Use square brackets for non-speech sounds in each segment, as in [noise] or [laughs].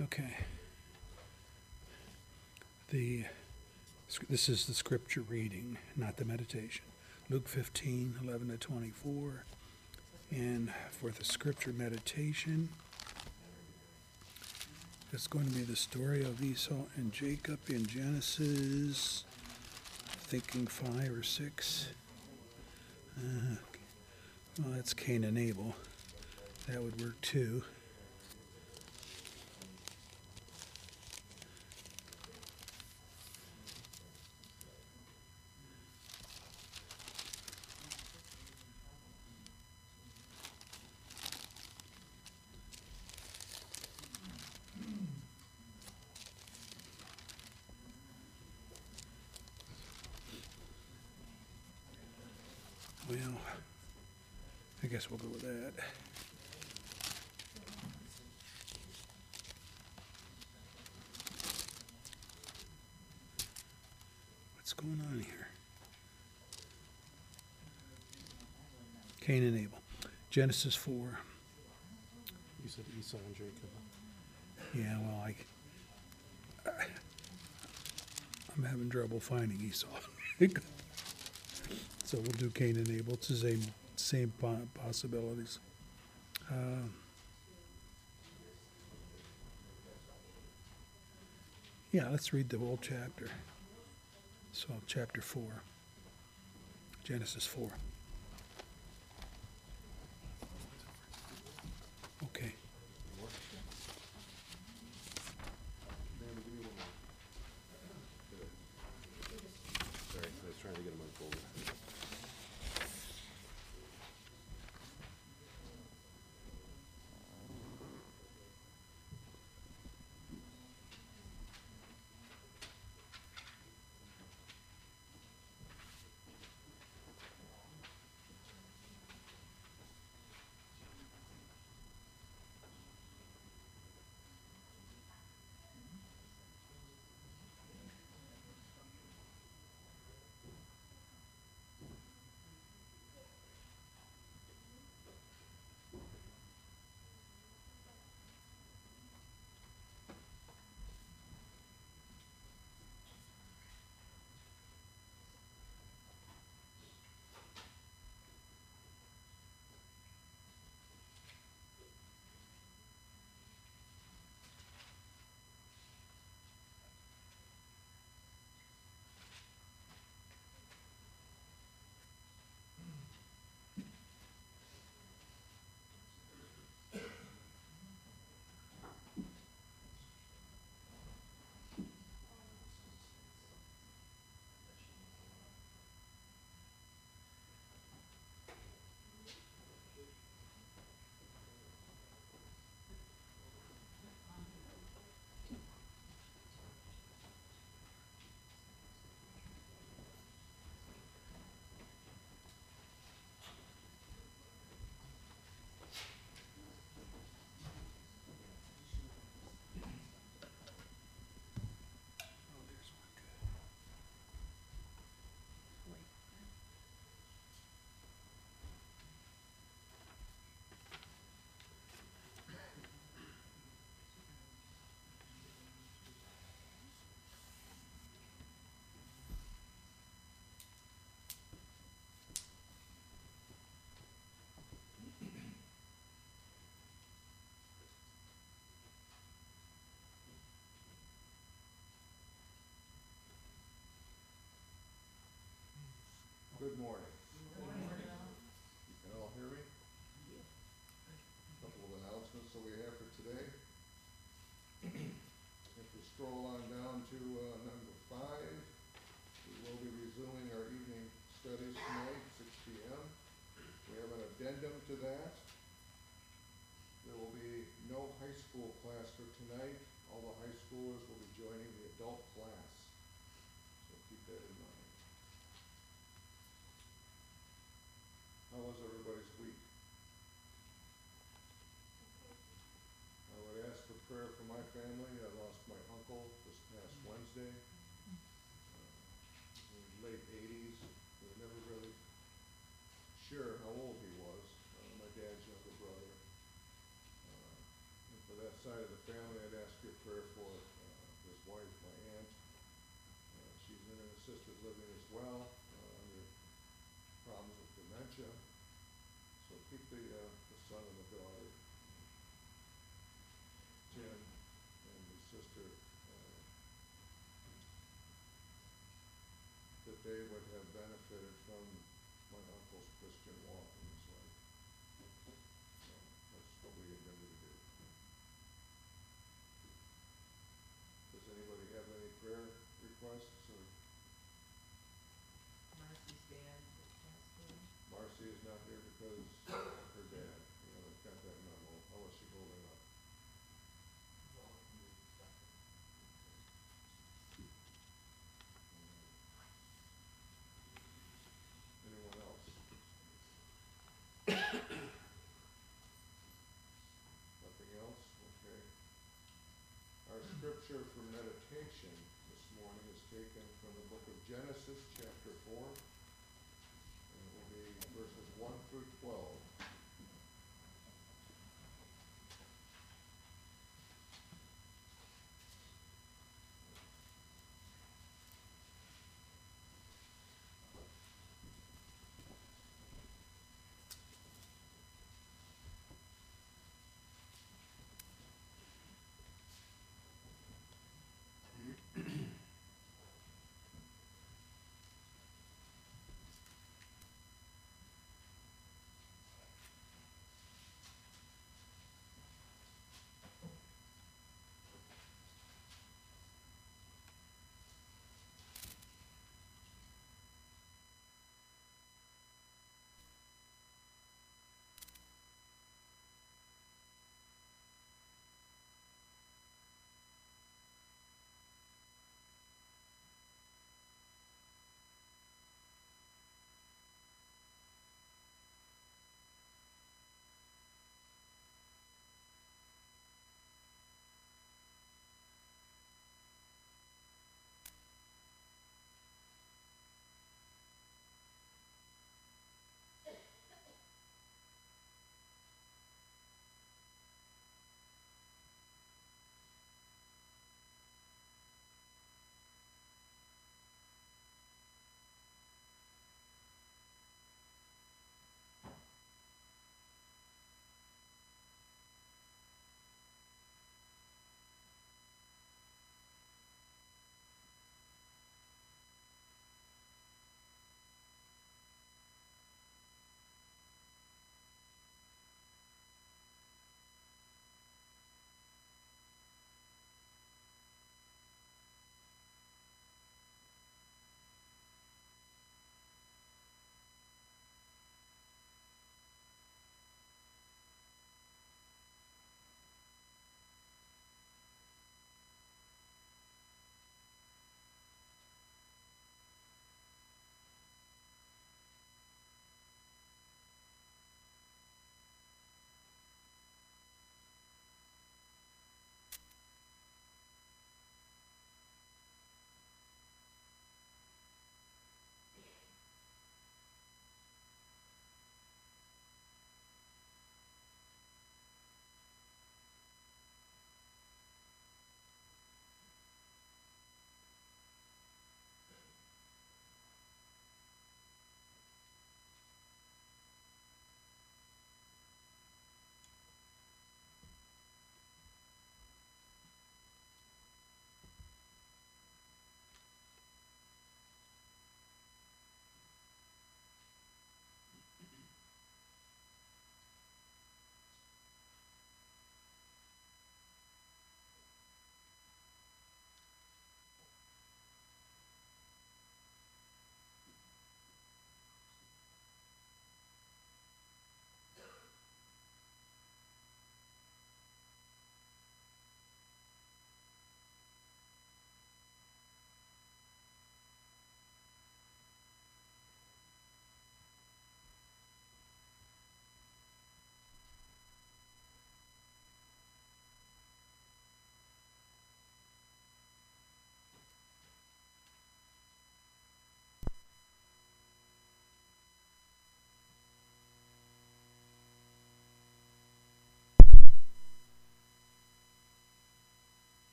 Okay. The, this is the scripture reading, not the meditation. Luke 15, 11 to 24. And for the scripture meditation, it's going to be the story of Esau and Jacob in Genesis, thinking five or six. Uh, well, that's Cain and Abel. That would work too. Well, I guess we'll go with that. What's going on here? Cain and Abel. Genesis 4. You said Esau and Jacob. Yeah, well, I, I'm having trouble finding Esau. [laughs] so we'll do Cain and Abel. It's the same, same possibilities. Um, yeah, let's read the whole chapter. So, chapter 4, Genesis 4. Good morning. You can all hear me? Couple of announcements that we have for today. If we scroll on down to, uh, number five, we will be resuming our evening studies tonight, six P M. We have an addendum to that. There will be no high school class for tonight. All the high schoolers will be joining the adult class. So keep that in mind. How was everybody's week? I would ask for prayer for my family. I lost my uncle this past Wednesday. Uh, In his late eighties. We were never really sure how old he was, uh, my dad's younger brother. Uh, and For that side of the family, I'd ask your prayer for uh, his wife, my aunt. Uh, She's in an assisted living as well, uh, under problems with dementia. So keep the, uh, the son and the daughter, Tim, and his sister, uh, that they would have benefited from my uncle's Christian walk in his life. So that's what we intended to do. Does anybody have any prayer requests or Marcy's dad that passed away. Marcy is not here because of her dad, you know, got that memo, how was she holding up? Anyone else? Nothing else, okay. Our scripture for meditation morning is taken from the book of Genesis, chapter 4, and it will be verses 1 through 12.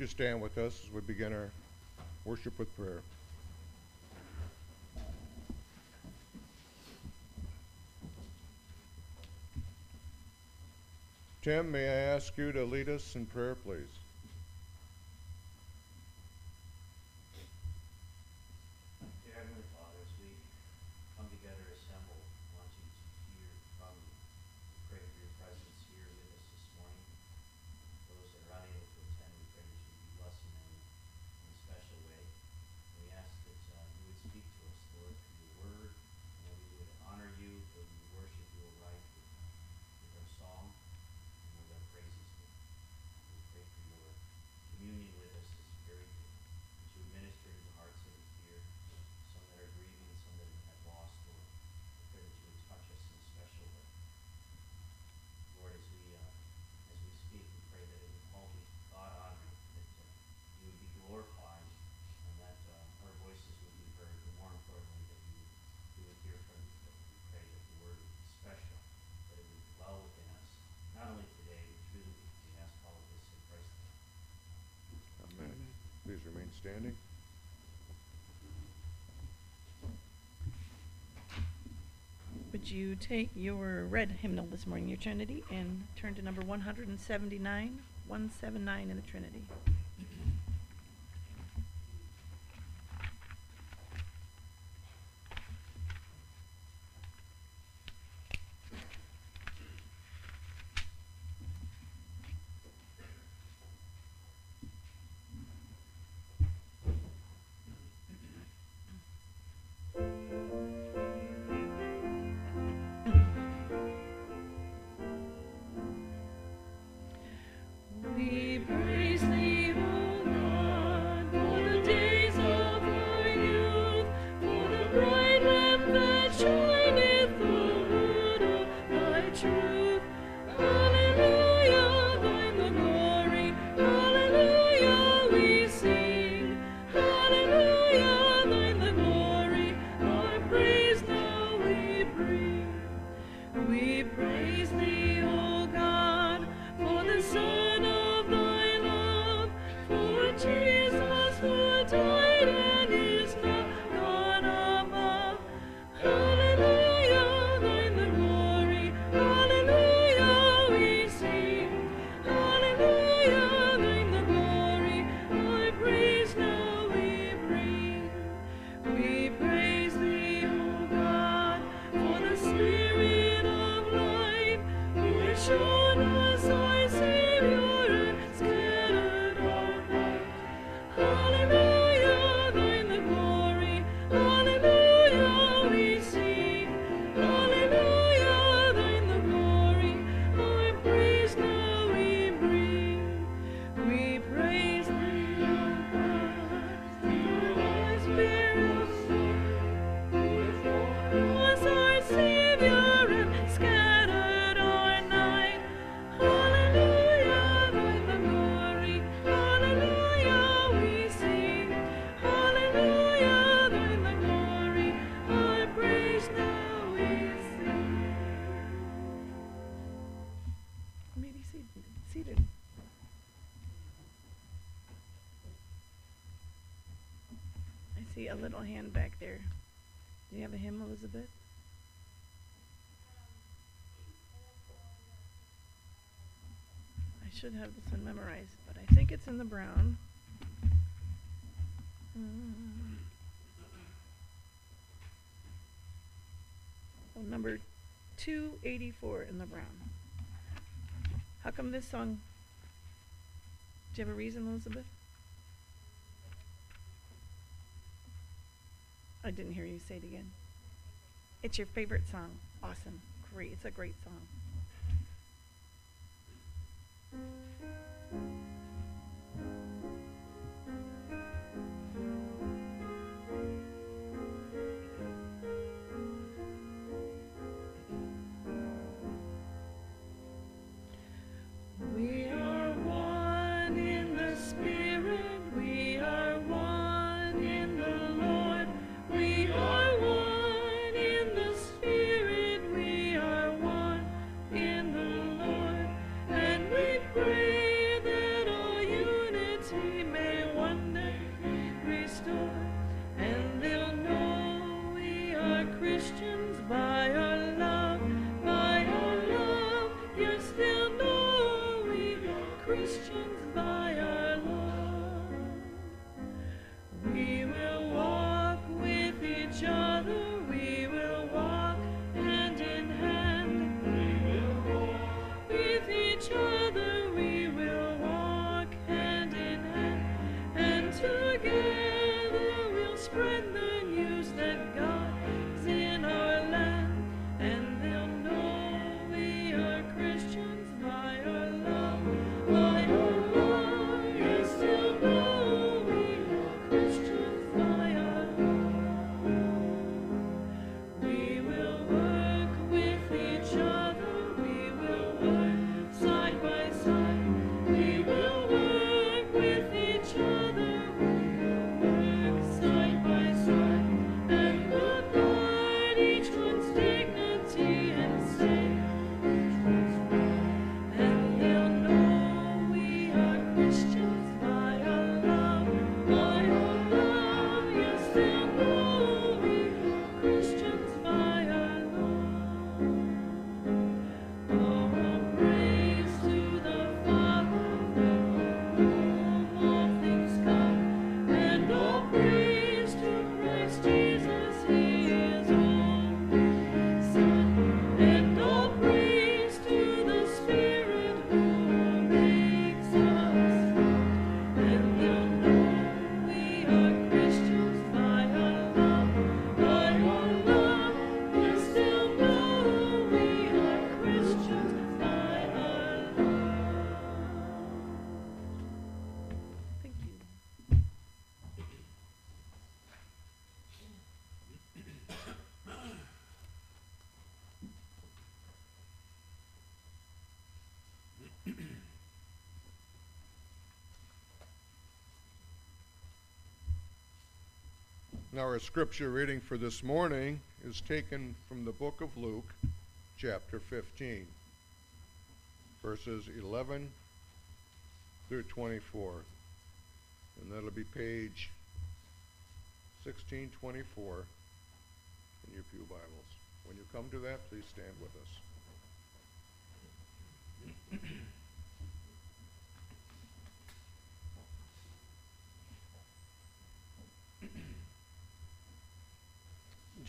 you stand with us as we begin our worship with prayer? Tim, may I ask you to lead us in prayer, please? remain standing. Would you take your red hymnal this morning, your Trinity, and turn to number 179, 179 in the Trinity? should have this one memorized, but I think it's in the brown. Uh, oh, number 284 in the brown. How come this song? Do you have a reason, Elizabeth? I didn't hear you say it again. It's your favorite song. Awesome. Great. It's a great song. Thank you. Now, our scripture reading for this morning is taken from the book of Luke, chapter 15, verses 11 through 24. And that'll be page 1624 in your Pew Bibles. When you come to that, please stand with us.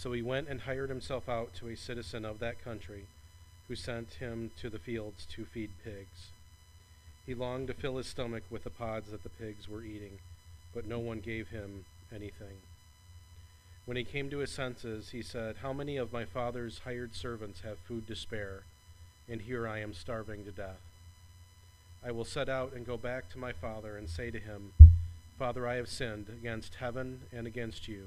So he went and hired himself out to a citizen of that country, who sent him to the fields to feed pigs. He longed to fill his stomach with the pods that the pigs were eating, but no one gave him anything. When he came to his senses, he said, How many of my father's hired servants have food to spare, and here I am starving to death? I will set out and go back to my father and say to him, Father, I have sinned against heaven and against you.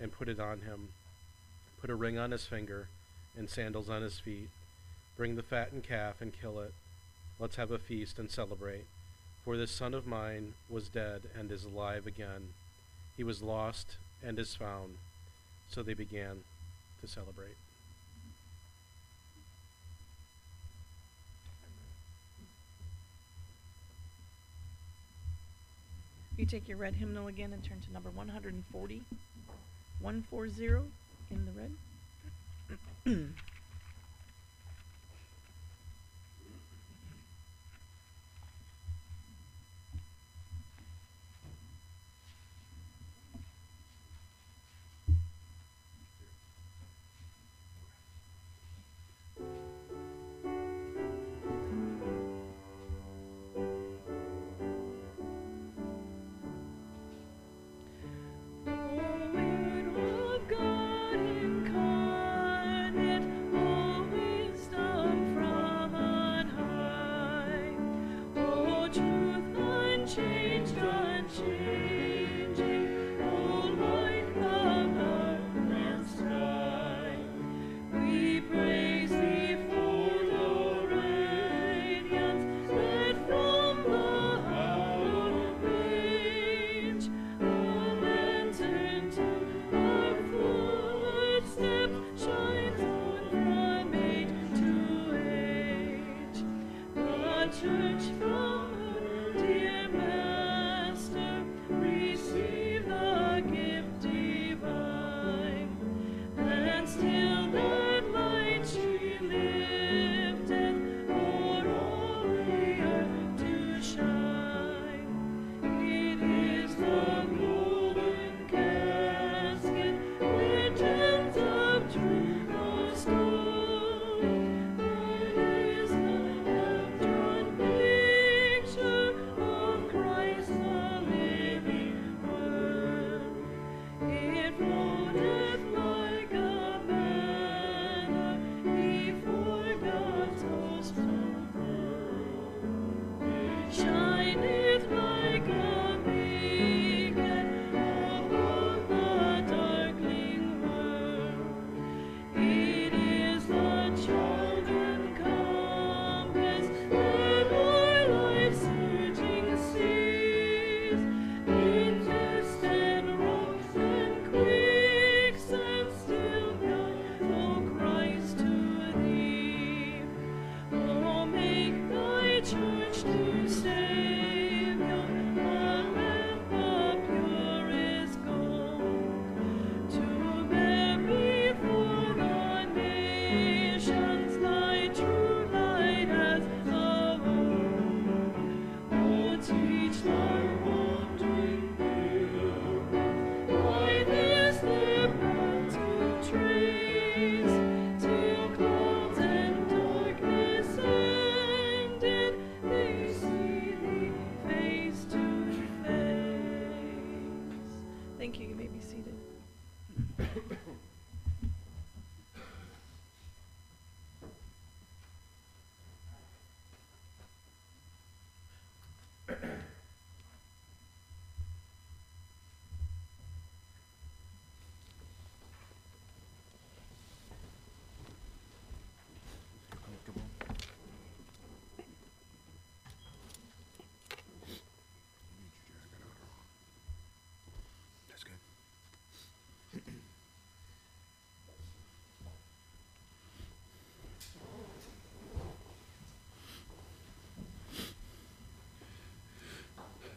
and put it on him. Put a ring on his finger and sandals on his feet. Bring the fattened calf and kill it. Let's have a feast and celebrate. For this son of mine was dead and is alive again. He was lost and is found. So they began to celebrate. You take your red hymnal again and turn to number 140. 140 in the red. [clears throat]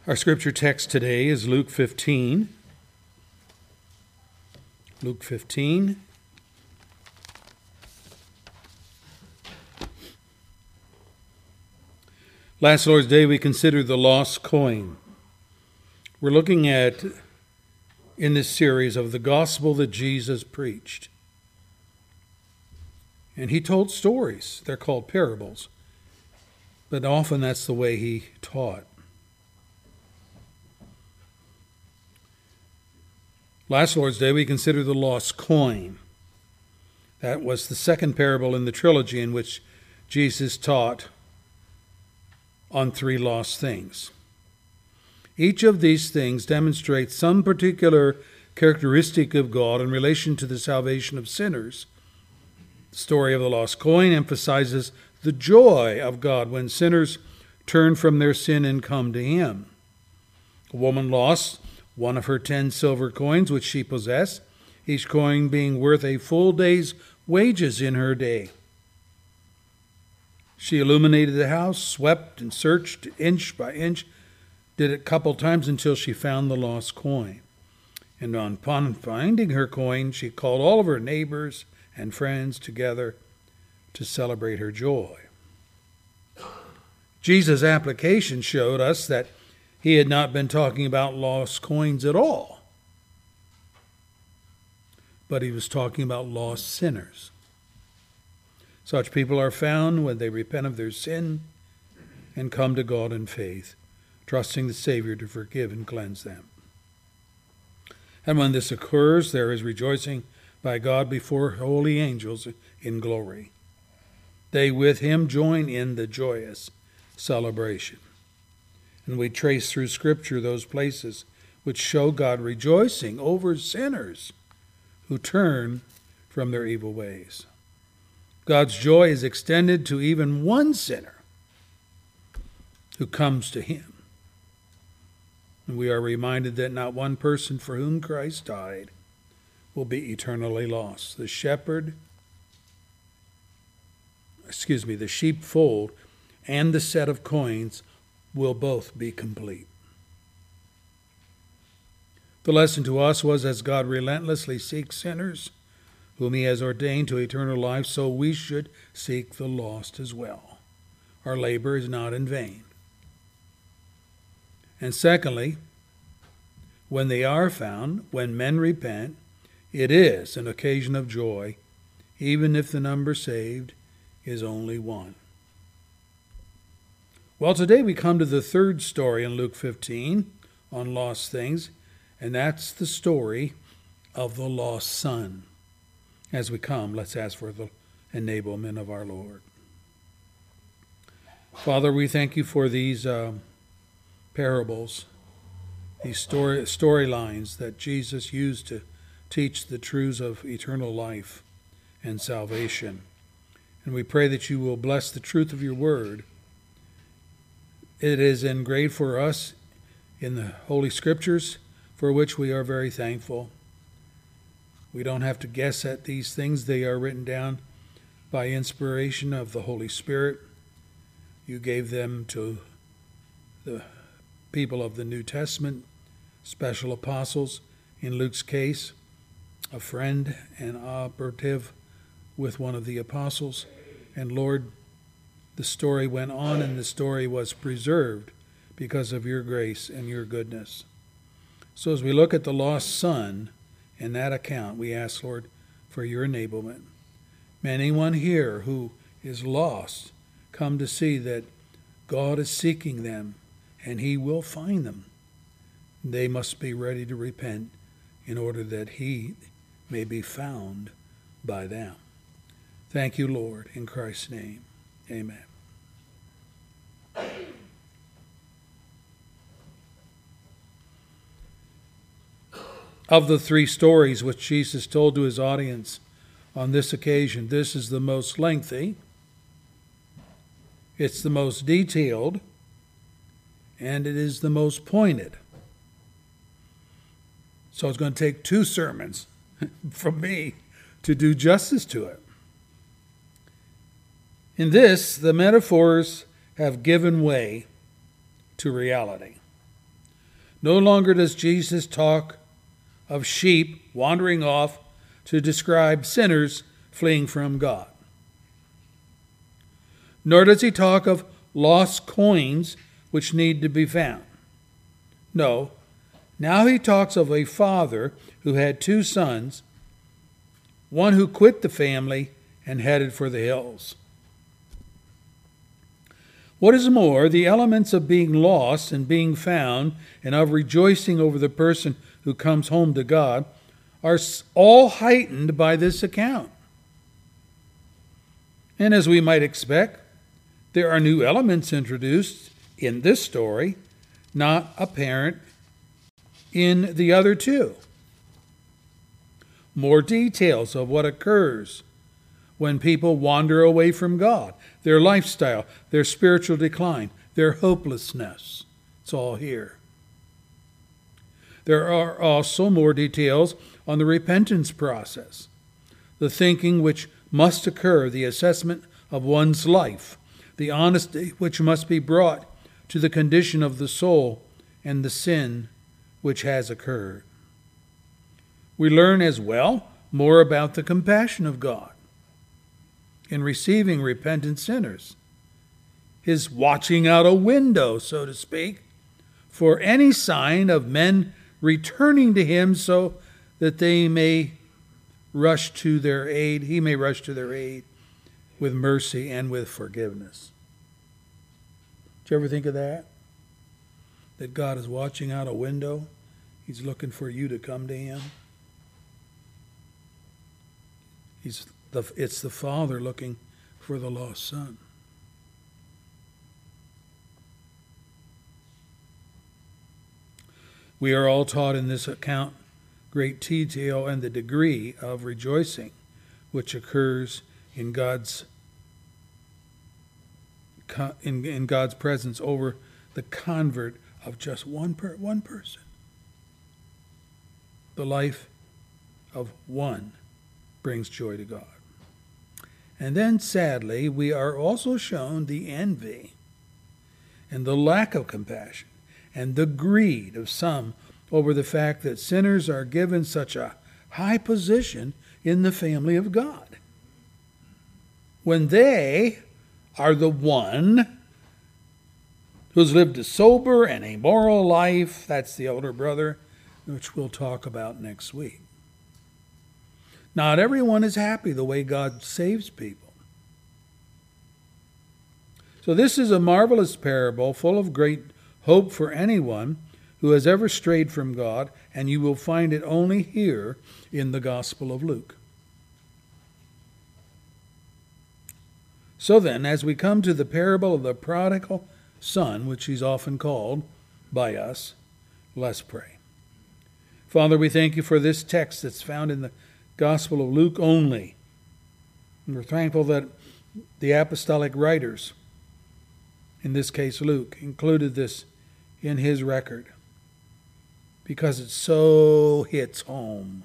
Our scripture text today is Luke 15. Luke 15. Last Lord's Day, we considered the lost coin. We're looking at, in this series, of the gospel that Jesus preached. And he told stories. They're called parables. But often that's the way he taught. Last Lord's Day, we considered the lost coin. That was the second parable in the trilogy in which Jesus taught on three lost things. Each of these things demonstrates some particular characteristic of God in relation to the salvation of sinners. The story of the lost coin emphasizes the joy of God when sinners turn from their sin and come to Him. A woman lost one of her ten silver coins which she possessed, each coin being worth a full day's wages in her day. She illuminated the house, swept and searched inch by inch, did it a couple times until she found the lost coin. And upon finding her coin, she called all of her neighbors and friends together to celebrate her joy. Jesus' application showed us that he had not been talking about lost coins at all, but he was talking about lost sinners. Such people are found when they repent of their sin and come to God in faith, trusting the Savior to forgive and cleanse them. And when this occurs, there is rejoicing by God before holy angels in glory. They with him join in the joyous celebration. And we trace through Scripture those places which show God rejoicing over sinners who turn from their evil ways. God's joy is extended to even one sinner who comes to him. And we are reminded that not one person for whom Christ died will be eternally lost. The shepherd, excuse me, the sheepfold and the set of coins will both be complete. The lesson to us was as God relentlessly seeks sinners whom he has ordained to eternal life, so we should seek the lost as well. Our labor is not in vain. And secondly, when they are found, when men repent, it is an occasion of joy, even if the number saved is only one. Well, today we come to the third story in Luke 15 on lost things, and that's the story of the lost son. As we come, let's ask for the enablement of our Lord. Father, we thank you for these uh, parables, these story storylines that Jesus used to teach the truths of eternal life and salvation. And we pray that you will bless the truth of your word it is engraved for us in the Holy Scriptures, for which we are very thankful. We don't have to guess at these things, they are written down by inspiration of the Holy Spirit. You gave them to the people of the New Testament, special apostles, in Luke's case, a friend and operative with one of the apostles. And Lord, the story went on and the story was preserved because of your grace and your goodness. So as we look at the lost son in that account, we ask, Lord, for your enablement. May anyone here who is lost come to see that God is seeking them and he will find them. They must be ready to repent in order that he may be found by them. Thank you, Lord, in Christ's name. Amen. Of the three stories which Jesus told to his audience on this occasion, this is the most lengthy, it's the most detailed, and it is the most pointed. So it's going to take two sermons [laughs] from me to do justice to it. In this, the metaphors have given way to reality. No longer does Jesus talk of sheep wandering off to describe sinners fleeing from God. Nor does he talk of lost coins which need to be found. No, now he talks of a father who had two sons, one who quit the family and headed for the hills. What is more, the elements of being lost and being found and of rejoicing over the person who comes home to God are all heightened by this account. And as we might expect, there are new elements introduced in this story, not apparent in the other two. More details of what occurs when people wander away from God, their lifestyle, their spiritual decline, their hopelessness. It's all here. There are also more details on the repentance process, the thinking which must occur, the assessment of one's life, the honesty which must be brought to the condition of the soul, and the sin which has occurred. We learn as well more about the compassion of God in receiving repentant sinners, his watching out a window, so to speak, for any sign of men returning to him so that they may rush to their aid, he may rush to their aid with mercy and with forgiveness. Did you ever think of that? That God is watching out a window, He's looking for you to come to Him. He's the, it's the Father looking for the lost Son. We are all taught in this account great detail and the degree of rejoicing which occurs in God's in, in God's presence over the convert of just one per, one person. The life of one brings joy to God. And then, sadly, we are also shown the envy and the lack of compassion and the greed of some over the fact that sinners are given such a high position in the family of God. When they are the one who's lived a sober and a moral life, that's the elder brother, which we'll talk about next week. Not everyone is happy the way God saves people. So, this is a marvelous parable full of great hope for anyone who has ever strayed from God, and you will find it only here in the Gospel of Luke. So then, as we come to the parable of the prodigal son, which he's often called by us, let's pray. Father, we thank you for this text that's found in the Gospel of Luke only. And we're thankful that the apostolic writers, in this case Luke, included this in his record because it so hits home.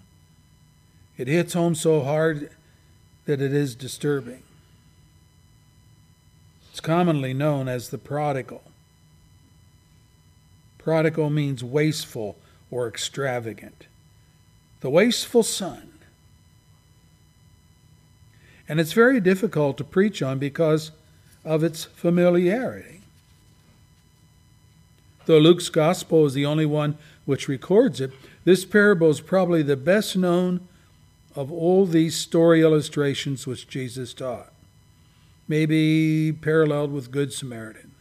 It hits home so hard that it is disturbing. It's commonly known as the prodigal. Prodigal means wasteful or extravagant. The wasteful son. And it's very difficult to preach on because of its familiarity. Though Luke's gospel is the only one which records it, this parable is probably the best known of all these story illustrations which Jesus taught maybe paralleled with Good Samaritan.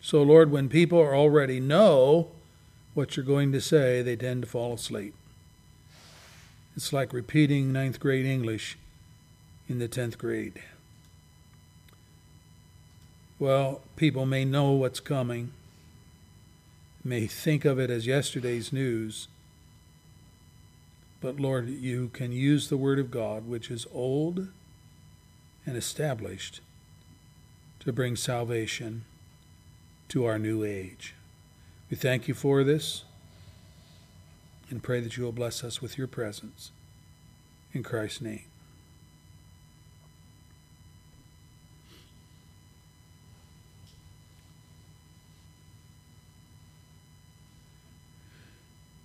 So, Lord, when people already know what you're going to say, they tend to fall asleep. It's like repeating ninth grade English in the 10th grade. Well, people may know what's coming, may think of it as yesterday's news, but Lord, you can use the Word of God, which is old and established to bring salvation to our new age. We thank you for this and pray that you will bless us with your presence. In Christ's name.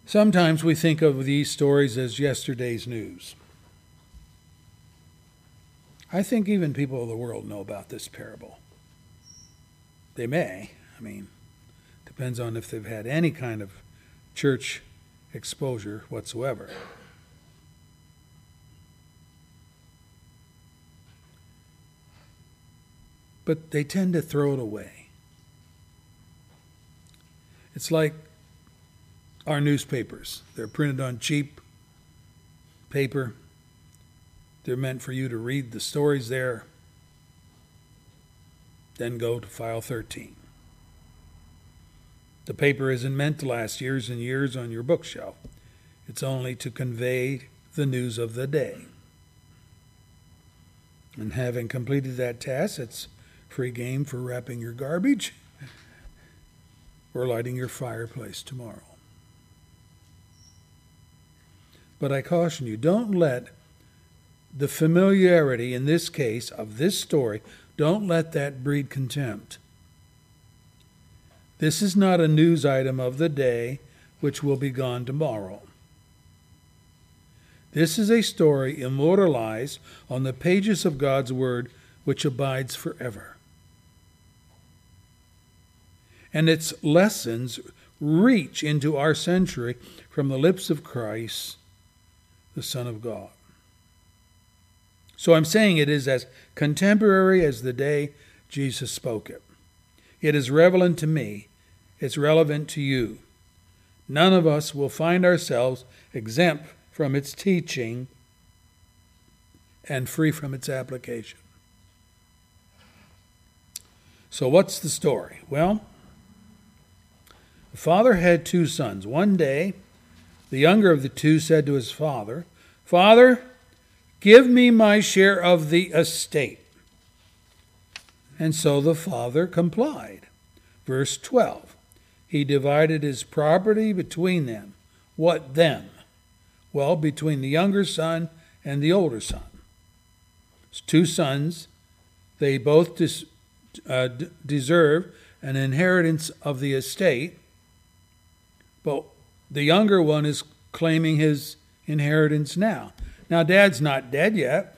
Sometimes we think of these stories as yesterday's news. I think even people of the world know about this parable. They may. I mean, depends on if they've had any kind of church exposure whatsoever. But they tend to throw it away. It's like our newspapers. They're printed on cheap paper. They're meant for you to read the stories there, then go to file 13. The paper isn't meant to last years and years on your bookshelf. It's only to convey the news of the day. And having completed that task, it's free game for wrapping your garbage or lighting your fireplace tomorrow. But I caution you, don't let the familiarity, in this case, of this story, don't let that breed contempt. This is not a news item of the day which will be gone tomorrow. This is a story immortalized on the pages of God's Word which abides forever. And its lessons reach into our century from the lips of Christ, the Son of God. So I'm saying it is as contemporary as the day Jesus spoke it. It is relevant to me, it's relevant to you. None of us will find ourselves exempt from its teaching and free from its application. So, what's the story? Well, the father had two sons. One day, the younger of the two said to his father, Father, give me my share of the estate. And so the father complied. Verse 12 He divided his property between them. What them? Well, between the younger son and the older son. It's two sons. They both uh, d- deserve an inheritance of the estate, but the younger one is claiming his inheritance now. Now, dad's not dead yet.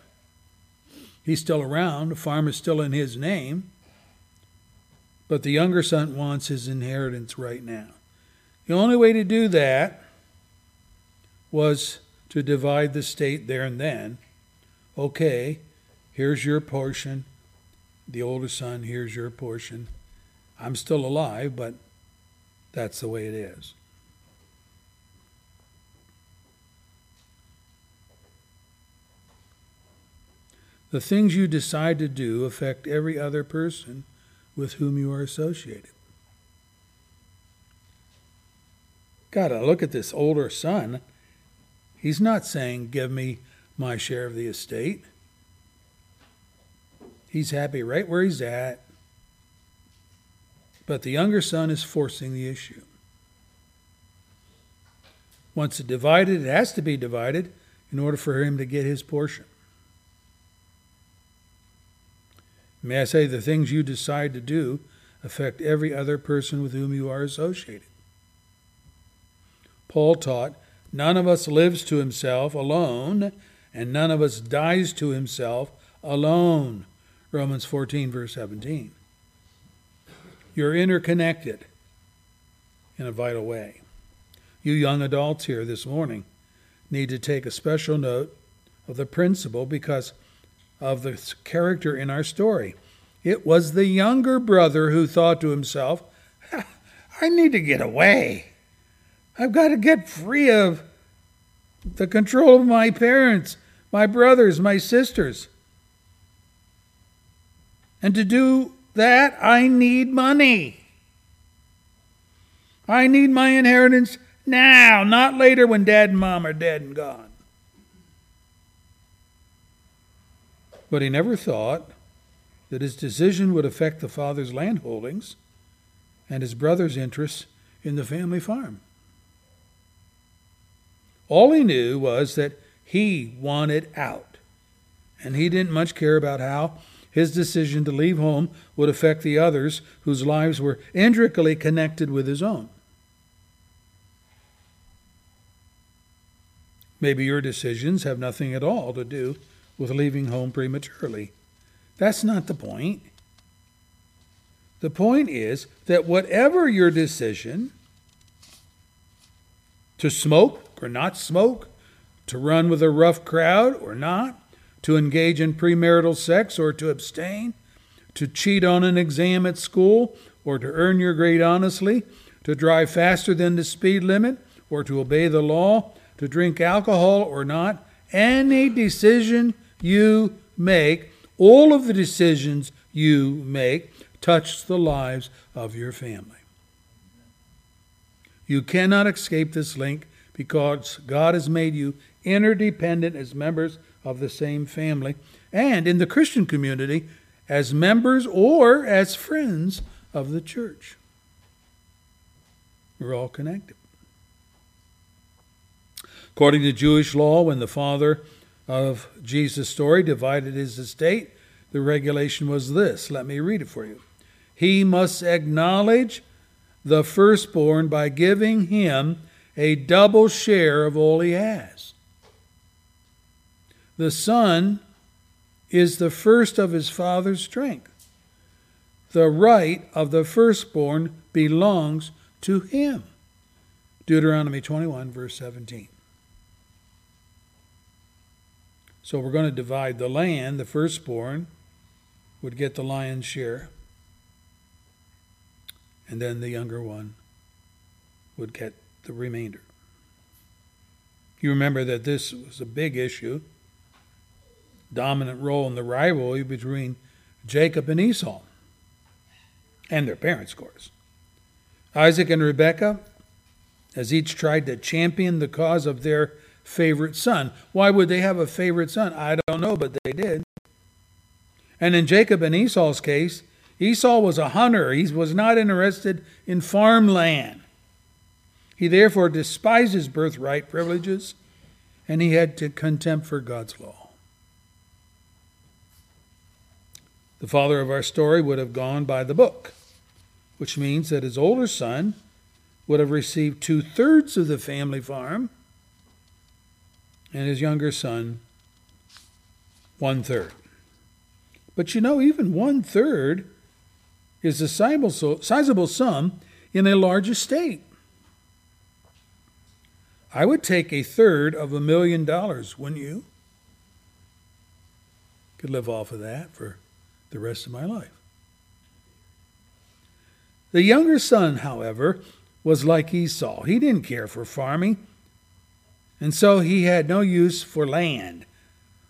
He's still around. The farm is still in his name. But the younger son wants his inheritance right now. The only way to do that was to divide the state there and then. Okay, here's your portion. The older son, here's your portion. I'm still alive, but that's the way it is. The things you decide to do affect every other person with whom you are associated. Gotta look at this older son. He's not saying, Give me my share of the estate. He's happy right where he's at. But the younger son is forcing the issue. Once it's divided, it has to be divided in order for him to get his portion. May I say, the things you decide to do affect every other person with whom you are associated. Paul taught, none of us lives to himself alone, and none of us dies to himself alone. Romans 14, verse 17. You're interconnected in a vital way. You young adults here this morning need to take a special note of the principle because of the character in our story. It was the younger brother who thought to himself, I need to get away. I've got to get free of the control of my parents, my brothers, my sisters. And to do that, I need money. I need my inheritance now, not later when dad and mom are dead and gone. But he never thought that his decision would affect the father's land holdings and his brother's interests in the family farm. All he knew was that he wanted out, and he didn't much care about how his decision to leave home would affect the others whose lives were intricately connected with his own. Maybe your decisions have nothing at all to do with leaving home prematurely. That's not the point. The point is that whatever your decision to smoke or not smoke, to run with a rough crowd or not, to engage in premarital sex or to abstain, to cheat on an exam at school or to earn your grade honestly, to drive faster than the speed limit or to obey the law, to drink alcohol or not, any decision you make, all of the decisions you make, touch the lives of your family. You cannot escape this link because God has made you interdependent as members of the same family and in the Christian community as members or as friends of the church. We're all connected. According to Jewish law, when the father of Jesus' story divided his estate, the regulation was this. Let me read it for you. He must acknowledge the firstborn by giving him a double share of all he has. The son is the first of his father's strength. The right of the firstborn belongs to him. Deuteronomy 21, verse 17. So we're going to divide the land. The firstborn would get the lion's share, and then the younger one would get the remainder. You remember that this was a big issue, dominant role in the rivalry between Jacob and Esau, and their parents, of course. Isaac and Rebekah, as each tried to champion the cause of their favorite son. Why would they have a favorite son? I don't know, but they did. And in Jacob and Esau's case, Esau was a hunter. He was not interested in farmland. He therefore despised his birthright privileges and he had to contempt for God's law. The father of our story would have gone by the book, which means that his older son would have received two thirds of the family farm and his younger son one third. But you know, even one third is a sizable sum in a large estate. I would take a third of a million dollars, wouldn't you? Could live off of that for the rest of my life. The younger son, however, was like Esau. He didn't care for farming, and so he had no use for land,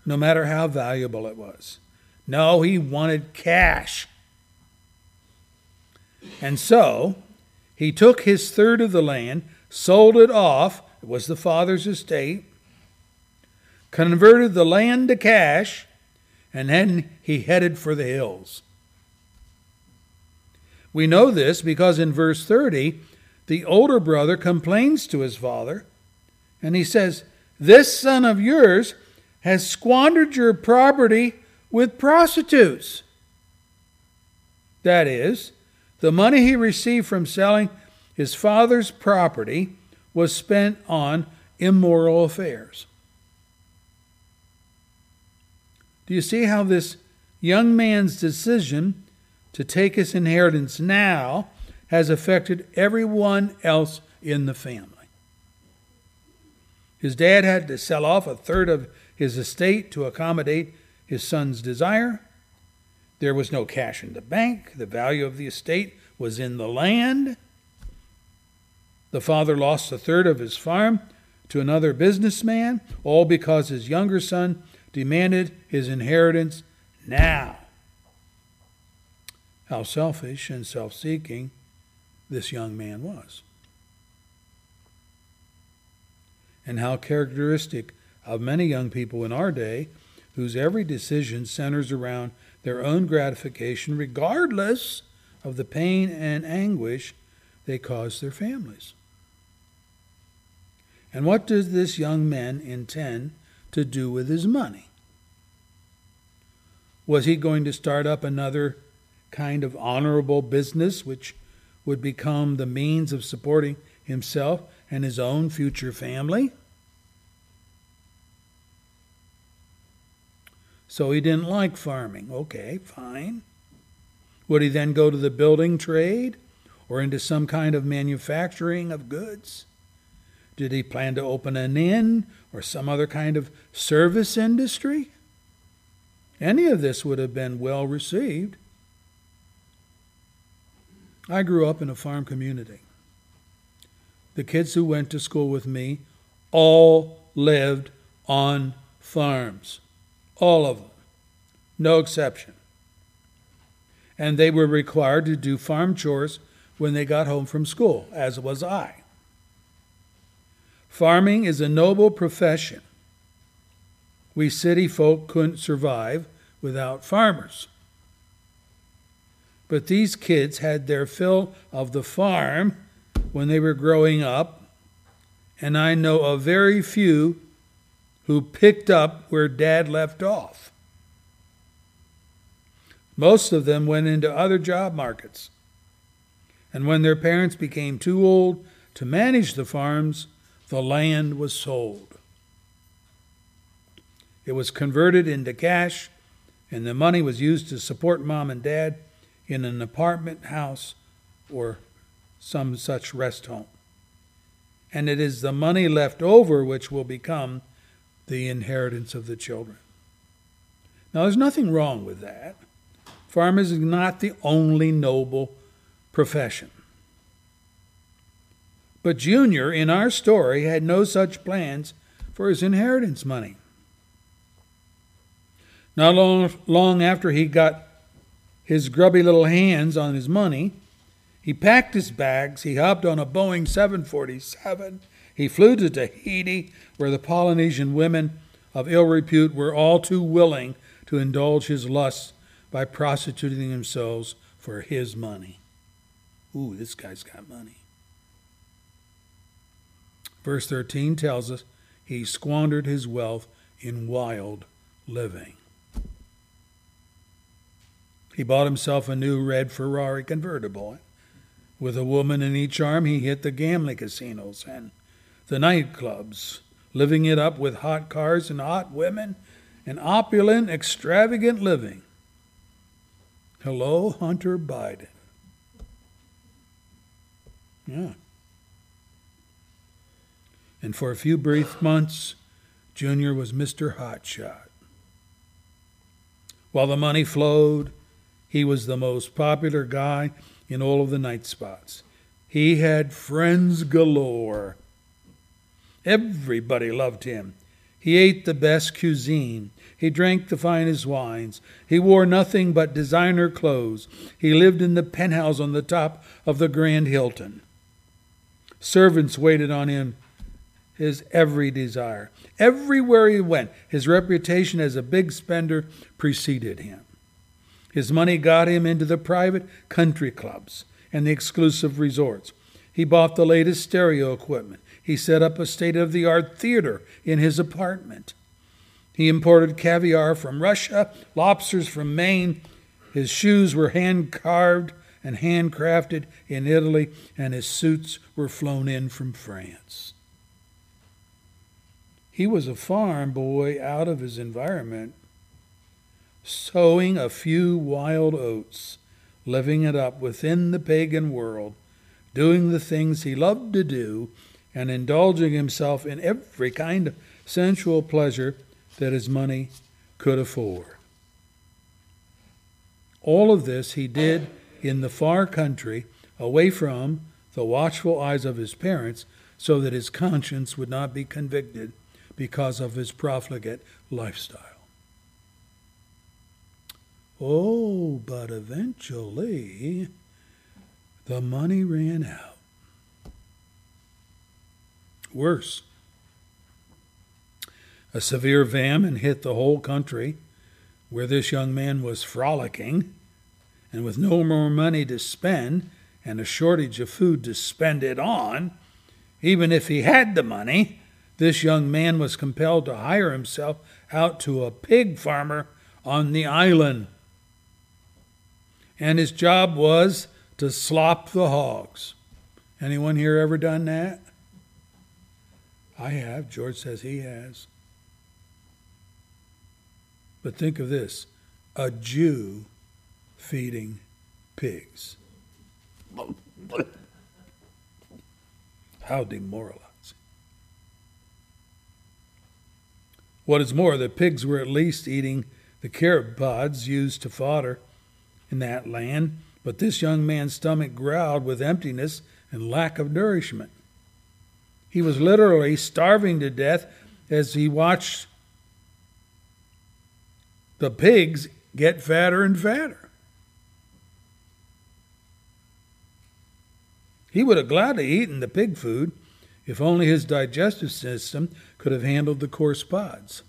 no matter how valuable it was. No, he wanted cash. And so he took his third of the land, sold it off, it was the father's estate, converted the land to cash, and then he headed for the hills. We know this because in verse 30, the older brother complains to his father, and he says, This son of yours has squandered your property with prostitutes. That is, the money he received from selling his father's property was spent on immoral affairs. Do you see how this young man's decision to take his inheritance now has affected everyone else in the family? His dad had to sell off a third of his estate to accommodate his son's desire. There was no cash in the bank. The value of the estate was in the land. The father lost a third of his farm to another businessman, all because his younger son demanded his inheritance now. How selfish and self seeking this young man was. And how characteristic of many young people in our day whose every decision centers around their own gratification, regardless of the pain and anguish they cause their families. And what does this young man intend to do with his money? Was he going to start up another kind of honorable business which would become the means of supporting himself and his own future family. So he didn't like farming. Okay, fine. Would he then go to the building trade or into some kind of manufacturing of goods? Did he plan to open an inn or some other kind of service industry? Any of this would have been well received. I grew up in a farm community. The kids who went to school with me all lived on farms. All of them. No exception. And they were required to do farm chores when they got home from school, as was I. Farming is a noble profession. We city folk couldn't survive without farmers. But these kids had their fill of the farm when they were growing up, and I know of very few who picked up where dad left off. Most of them went into other job markets. And when their parents became too old to manage the farms, the land was sold. It was converted into cash, and the money was used to support mom and dad in an apartment house or some such rest home. And it is the money left over which will become the inheritance of the children. Now, there's nothing wrong with that. Farming is not the only noble profession. But Junior, in our story, had no such plans for his inheritance money. Not long, long after he got his grubby little hands on his money, he packed his bags, he hopped on a Boeing 747, he flew to Tahiti, where the Polynesian women of ill repute were all too willing to indulge his lusts by prostituting themselves for his money. Ooh, this guy's got money. Verse 13 tells us he squandered his wealth in wild living. He bought himself a new red Ferrari convertible. With a woman in each arm, he hit the gambling casinos and the nightclubs, living it up with hot cars and hot women and opulent, extravagant living. Hello, Hunter Biden. Yeah. And for a few brief months, Junior was Mr. Hotshot. While the money flowed, he was the most popular guy in all of the night spots. He had friends galore. Everybody loved him. He ate the best cuisine. He drank the finest wines. He wore nothing but designer clothes. He lived in the penthouse on the top of the Grand Hilton. Servants waited on him his every desire. Everywhere he went, his reputation as a big spender preceded him. His money got him into the private country clubs and the exclusive resorts. He bought the latest stereo equipment. He set up a state of the art theater in his apartment. He imported caviar from Russia, lobsters from Maine. His shoes were hand carved and handcrafted in Italy, and his suits were flown in from France. He was a farm boy out of his environment, sowing a few wild oats, living it up within the pagan world, doing the things he loved to do, and indulging himself in every kind of sensual pleasure that his money could afford. All of this he did in the far country, away from the watchful eyes of his parents, so that his conscience would not be convicted because of his profligate lifestyle. Oh, but eventually the money ran out. Worse, a severe famine hit the whole country where this young man was frolicking, and with no more money to spend and a shortage of food to spend it on, even if he had the money, this young man was compelled to hire himself out to a pig farmer on the island. And his job was to slop the hogs. Anyone here ever done that? I have. George says he has. But think of this a Jew feeding pigs. How demoralizing. What is more, the pigs were at least eating the carob pods used to fodder in that land, but this young man's stomach growled with emptiness and lack of nourishment. He was literally starving to death as he watched the pigs get fatter and fatter. He would have gladly eaten the pig food if only his digestive system could have handled the coarse pods.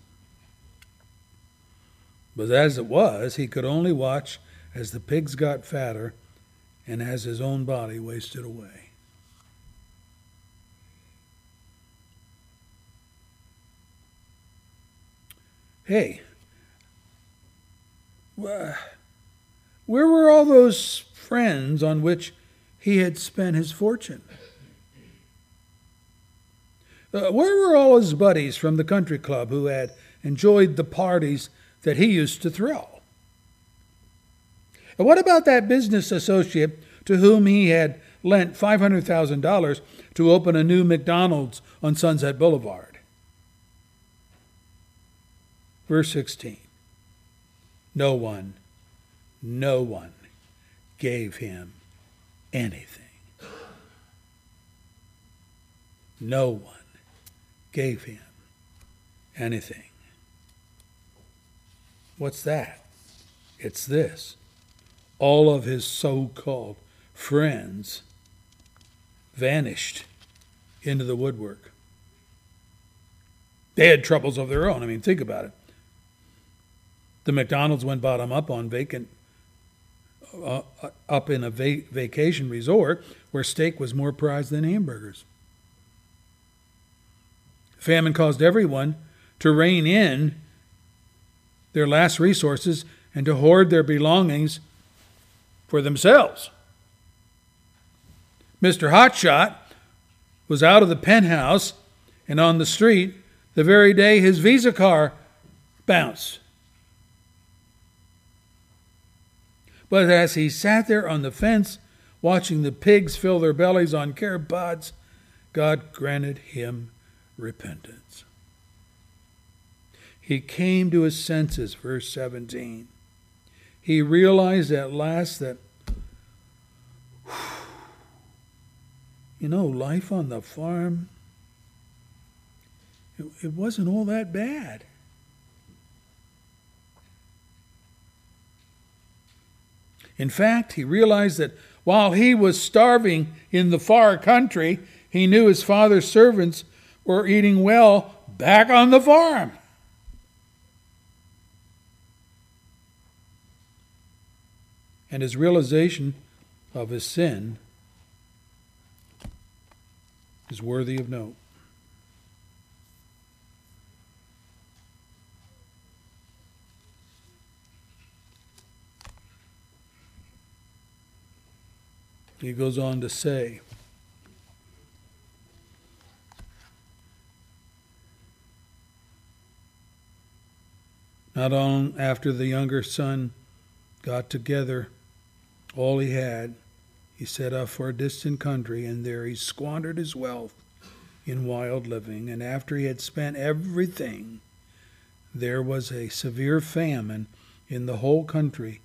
But as it was, he could only watch as the pigs got fatter and as his own body wasted away. Hey, where were all those friends on which he had spent his fortune? Uh, where were all his buddies from the country club who had enjoyed the parties that he used to throw? And what about that business associate to whom he had lent $500,000 to open a new McDonald's on Sunset Boulevard? Verse 16 No one, no one gave him anything. No one gave him anything. What's that? It's this. All of his so called friends vanished into the woodwork. They had troubles of their own. I mean, think about it. The McDonald's went bottom up on vacant, uh, up in a va- vacation resort where steak was more prized than hamburgers. Famine caused everyone to rein in their last resources and to hoard their belongings for themselves. Mr. Hotshot was out of the penthouse and on the street the very day his Visa car bounced. But as he sat there on the fence watching the pigs fill their bellies on carob pods, God granted him repentance. He came to his senses, verse 17. He realized at last that, [sighs] you know, life on the farm, it, it wasn't all that bad. In fact, he realized that while he was starving in the far country, he knew his father's servants were eating well back on the farm. And his realization of his sin is worthy of note. He goes on to say, Not long after the younger son got together all he had, he set off for a distant country, and there he squandered his wealth in wild living. And after he had spent everything, there was a severe famine in the whole country,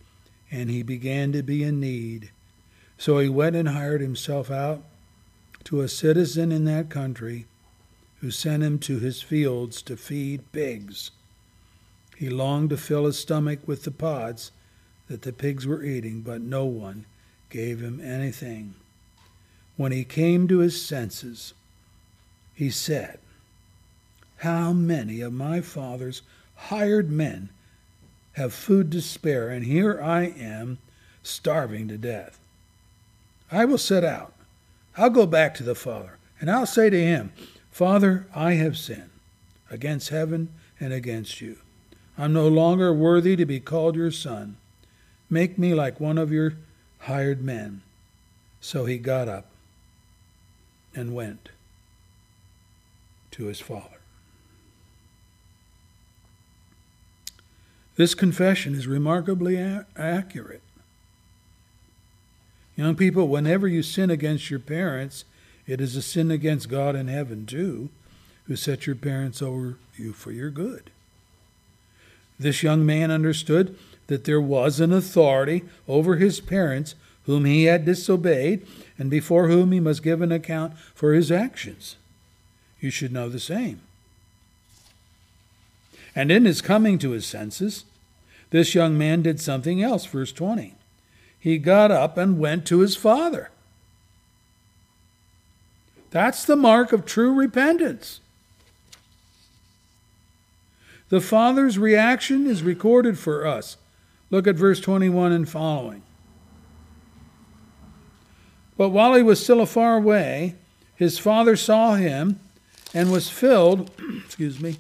and he began to be in need. So he went and hired himself out to a citizen in that country who sent him to his fields to feed pigs. He longed to fill his stomach with the pods that the pigs were eating, but no one gave him anything. When he came to his senses, he said, How many of my father's hired men have food to spare, and here I am starving to death? I will set out. I'll go back to the Father, and I'll say to him, Father, I have sinned against heaven and against you. I'm no longer worthy to be called your son. Make me like one of your hired men. So he got up and went to his father. This confession is remarkably a- accurate. Young people, whenever you sin against your parents, it is a sin against God in heaven too, who set your parents over you for your good. This young man understood that there was an authority over his parents whom he had disobeyed and before whom he must give an account for his actions. You should know the same. And in his coming to his senses, this young man did something else. Verse 20. He got up and went to his father. That's the mark of true repentance. The father's reaction is recorded for us. Look at verse 21 and following. But while he was still afar away, his father saw him and was filled, [clears throat] excuse me,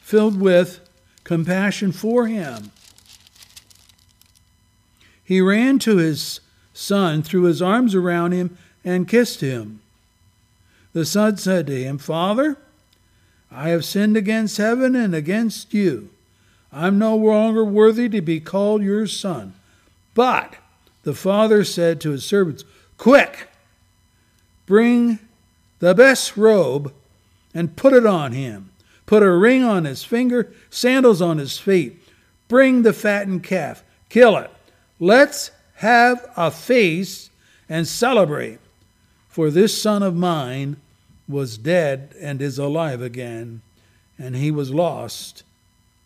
filled with compassion for him. He ran to his son, threw his arms around him, and kissed him. The son said to him, Father, I have sinned against heaven and against you. I'm no longer worthy to be called your son. But the father said to his servants, Quick, bring the best robe and put it on him. Put a ring on his finger, sandals on his feet. Bring the fattened calf, kill it. Let's have a feast and celebrate. For this son of mine was dead and is alive again, and he was lost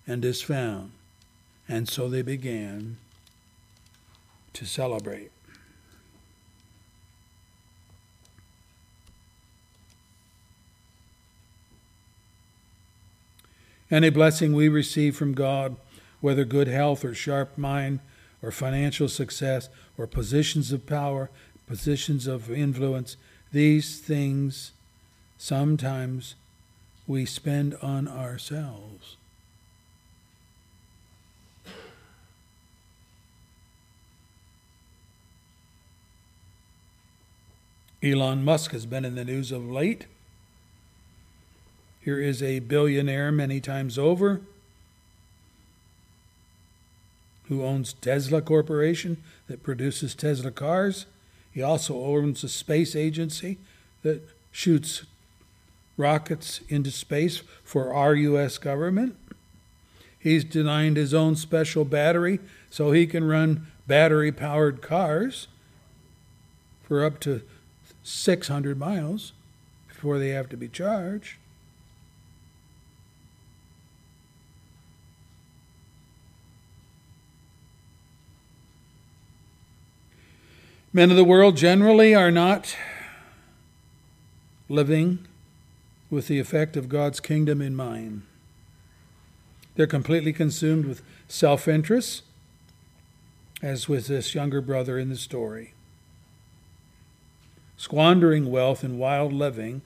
and is found. And so they began to celebrate. Any blessing we receive from God, whether good health or sharp mind or financial success or positions of power, positions of influence, these things sometimes we spend on ourselves. Elon Musk has been in the news of late. Here is a billionaire many times over who owns Tesla Corporation that produces Tesla cars. He also owns a space agency that shoots rockets into space for our U.S. government. He's designed his own special battery so he can run battery powered cars for up to 600 miles before they have to be charged. Men of the world generally are not living with the effect of God's kingdom in mind. They're completely consumed with self interest, as with this younger brother in the story. Squandering wealth in wild living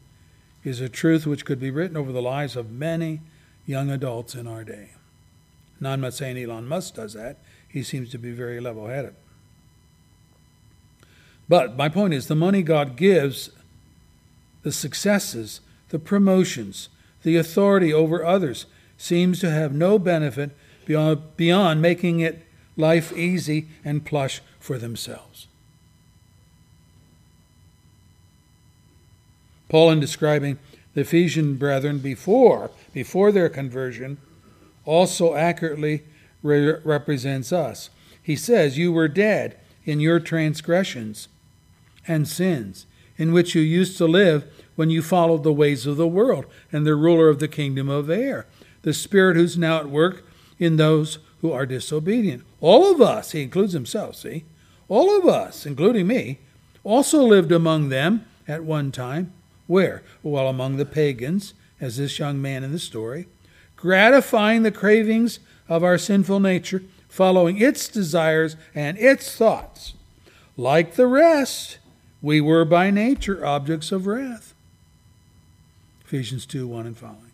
is a truth which could be written over the lives of many young adults in our day. Now, I'm not saying Elon Musk does that, he seems to be very level headed. But my point is the money God gives, the successes, the promotions, the authority over others seems to have no benefit beyond, beyond making it life easy and plush for themselves. Paul, in describing the Ephesian brethren before, before their conversion, also accurately re- represents us. He says, You were dead in your transgressions and sins, in which you used to live when you followed the ways of the world and the ruler of the kingdom of air, the spirit who's now at work in those who are disobedient. All of us, he includes himself, see? All of us, including me, also lived among them at one time. Where? Well, among the pagans, as this young man in the story, gratifying the cravings of our sinful nature, following its desires and its thoughts. Like the rest, we were by nature objects of wrath. Ephesians 2 1 and following.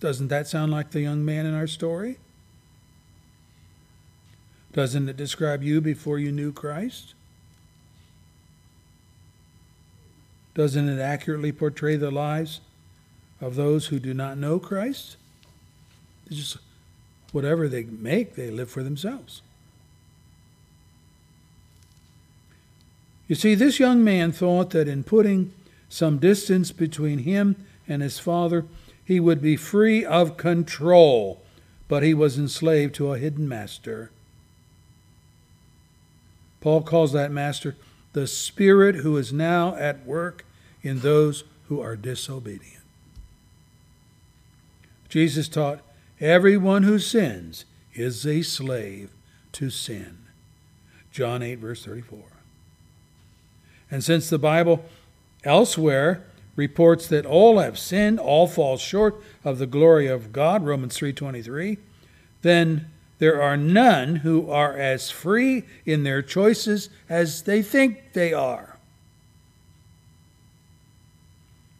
Doesn't that sound like the young man in our story? Doesn't it describe you before you knew Christ? Doesn't it accurately portray the lives of those who do not know Christ? Just whatever they make, they live for themselves. You see, this young man thought that in putting some distance between him and his father, he would be free of control, but he was enslaved to a hidden master. Paul calls that master the Spirit who is now at work in those who are disobedient. Jesus taught, Everyone who sins is a slave to sin. John 8, verse 34. And since the Bible elsewhere reports that all have sinned, all fall short of the glory of God, Romans 3:23, then there are none who are as free in their choices as they think they are.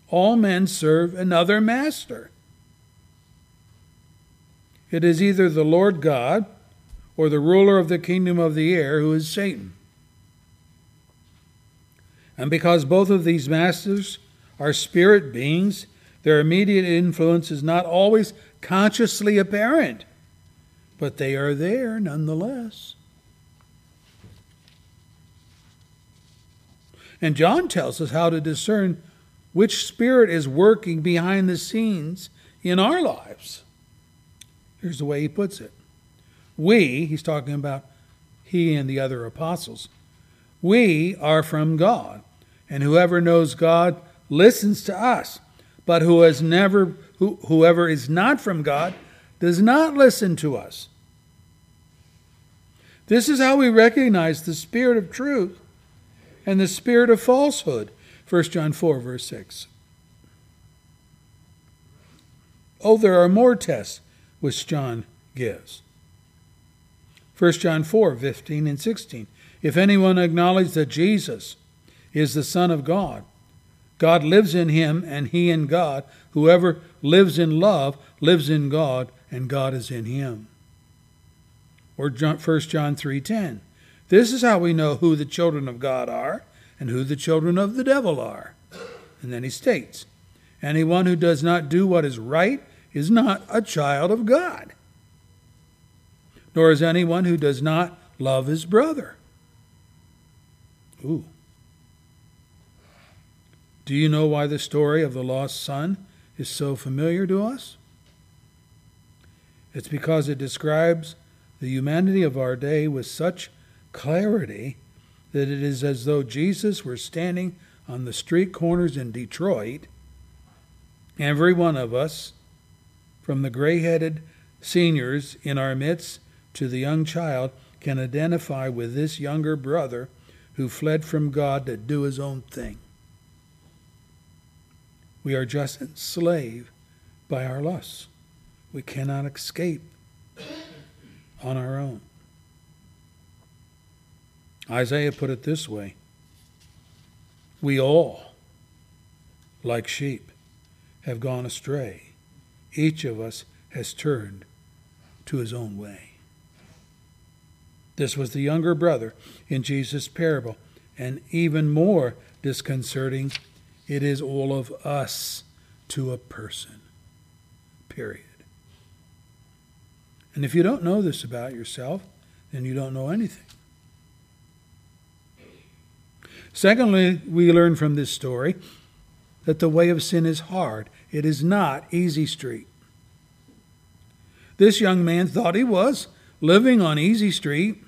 All men serve another master. It is either the Lord God or the ruler of the kingdom of the air, who is Satan. And because both of these masters are spirit beings, their immediate influence is not always consciously apparent, but they are there nonetheless. And John tells us how to discern which spirit is working behind the scenes in our lives. Here's the way he puts it We, he's talking about he and the other apostles, we are from God, and whoever knows God listens to us. But who has never who, whoever is not from God does not listen to us. This is how we recognize the spirit of truth and the spirit of falsehood. 1 John 4, verse 6. Oh, there are more tests which John gives. 1 John 4, 15 and 16. If anyone acknowledges that Jesus is the Son of God, God lives in him and he in God. Whoever lives in love lives in God and God is in him. Or 1 John 3:10. This is how we know who the children of God are and who the children of the devil are. And then he states, anyone who does not do what is right is not a child of God. Nor is anyone who does not love his brother. Ooh. Do you know why the story of the lost son is so familiar to us? It's because it describes the humanity of our day with such clarity that it is as though Jesus were standing on the street corners in Detroit. Every one of us, from the gray headed seniors in our midst to the young child, can identify with this younger brother who fled from God to do his own thing. We are just enslaved by our lusts. We cannot escape on our own. Isaiah put it this way We all, like sheep, have gone astray. Each of us has turned to his own way. This was the younger brother in Jesus' parable, and even more disconcerting it is all of us to a person. Period. And if you don't know this about yourself, then you don't know anything. Secondly, we learn from this story that the way of sin is hard. It is not easy street. This young man thought he was living on easy street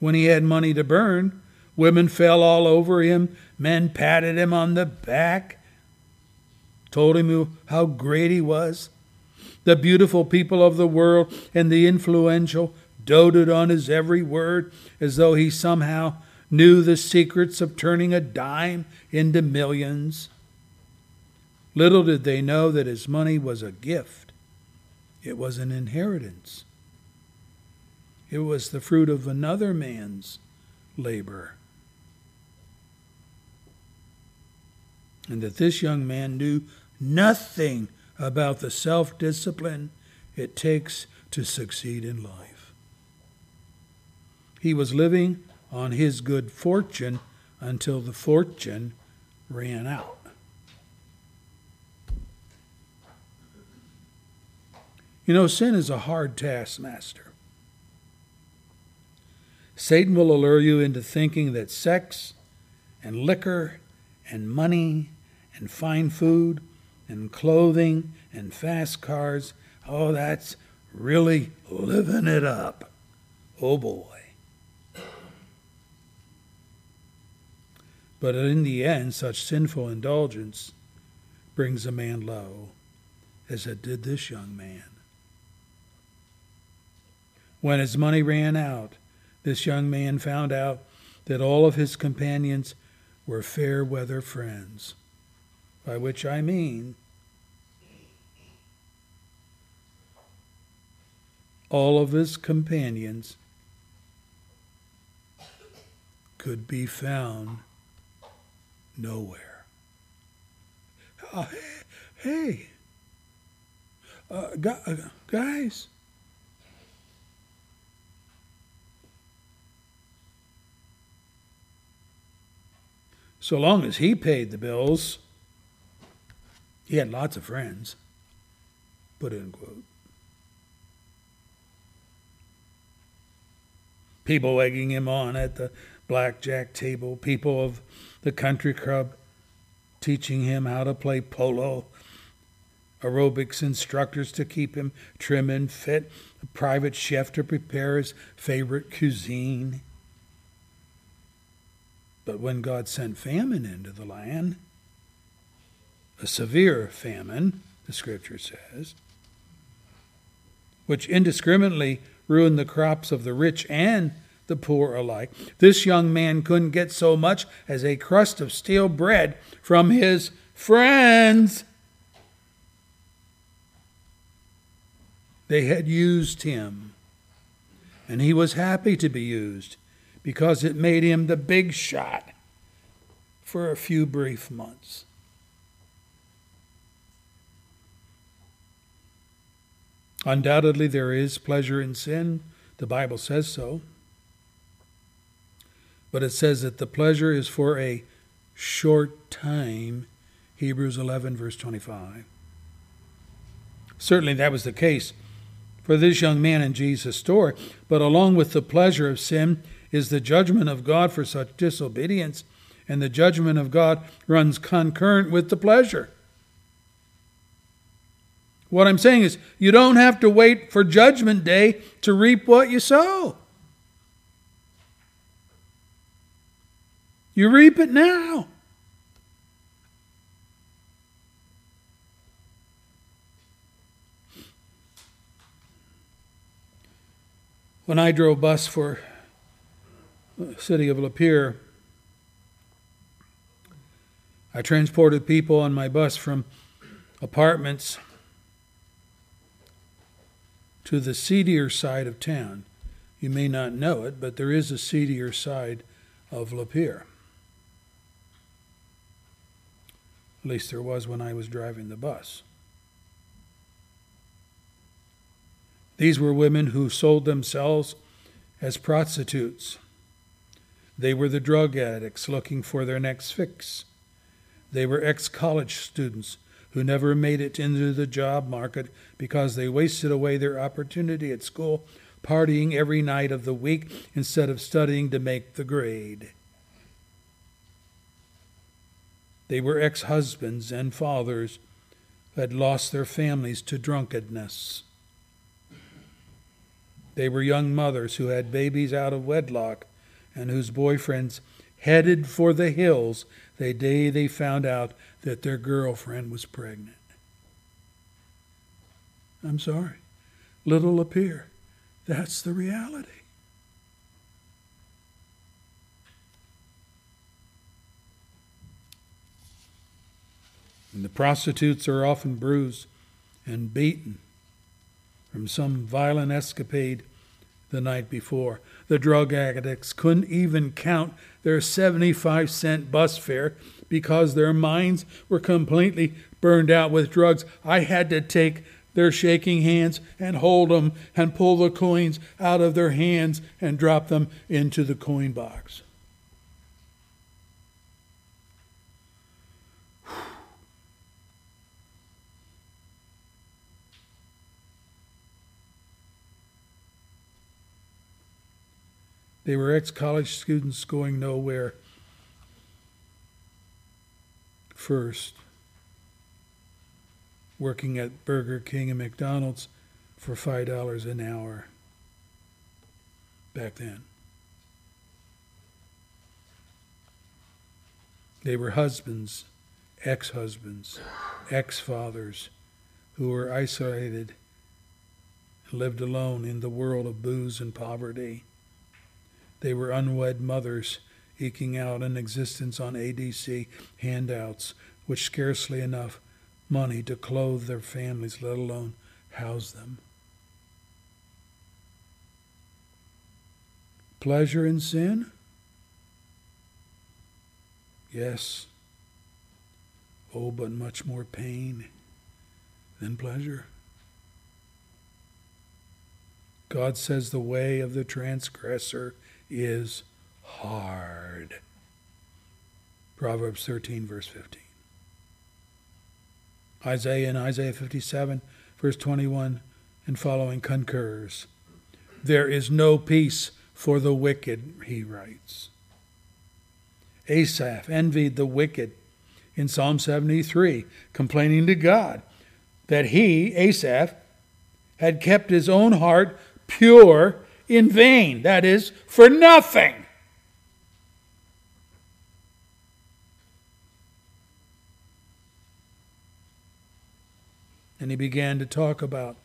when he had money to burn. Women fell all over him. Men patted him on the back, told him how great he was. The beautiful people of the world and the influential doted on his every word as though he somehow knew the secrets of turning a dime into millions. Little did they know that his money was a gift, it was an inheritance. It was the fruit of another man's labor. And that this young man knew nothing about the self discipline it takes to succeed in life. He was living on his good fortune until the fortune ran out. You know, sin is a hard taskmaster. Satan will allure you into thinking that sex and liquor and money and fine food and clothing and fast cars, oh, that's really living it up. Oh boy. But in the end, such sinful indulgence brings a man low, as it did this young man. When his money ran out, this young man found out that all of his companions were fair weather friends, by which I mean all of his companions could be found nowhere. Uh, hey, uh, uh, guys. So long as he paid the bills, he had lots of friends. Put in quote. People egging him on at the blackjack table, people of the country club teaching him how to play polo, aerobics instructors to keep him trim and fit, a private chef to prepare his favorite cuisine. But when God sent famine into the land, a severe famine, the scripture says, which indiscriminately ruined the crops of the rich and the poor alike. This young man couldn't get so much as a crust of stale bread from his friends. They had used him, and he was happy to be used because it made him the big shot for a few brief months. Undoubtedly, there is pleasure in sin. The Bible says so. But it says that the pleasure is for a short time. Hebrews 11, verse 25. Certainly, that was the case for this young man in Jesus' story. But along with the pleasure of sin is the judgment of God for such disobedience, and the judgment of God runs concurrent with the pleasure. What I'm saying is, you don't have to wait for Judgment Day to reap what you sow. You reap it now. When I drove bus for the city of Lapeer, I transported people on my bus from apartments to the seedier side of town. You may not know it, but there is a seedier side of Lapeer. At least there was when I was driving the bus. These were women who sold themselves as prostitutes. They were the drug addicts looking for their next fix. They were ex college students who never made it into the job market because they wasted away their opportunity at school partying every night of the week instead of studying to make the grade. They were ex husbands and fathers who had lost their families to drunkenness. They were young mothers who had babies out of wedlock and whose boyfriends headed for the hills the day they found out that their girlfriend was pregnant. I'm sorry. Little Lapeer. That's the reality. And the prostitutes are often bruised and beaten from some violent escapade the night before. The drug addicts couldn't even count their 75 cent bus fare because their minds were completely burned out with drugs. I had to take their shaking hands and hold them and pull the coins out of their hands and drop them into the coin box. They were ex college students going nowhere First, working at Burger King and McDonald's for $5 an hour back then. They were husbands, ex husbands, ex fathers who were isolated and lived alone in the world of booze and poverty. They were unwed mothers eking out an existence on ADC handouts, with scarcely enough money to clothe their families, let alone house them. Pleasure in sin? Yes. Oh, but much more pain than pleasure. God says the way of the transgressor is hard. Proverbs 13, verse 15. Isaiah in Isaiah 57, verse 21 and following concurs. There is no peace for the wicked, he writes. Asaph envied the wicked in Psalm 73, complaining to God that he, Asaph, had kept his own heart pure in vain, that is, for nothing. And he began to talk about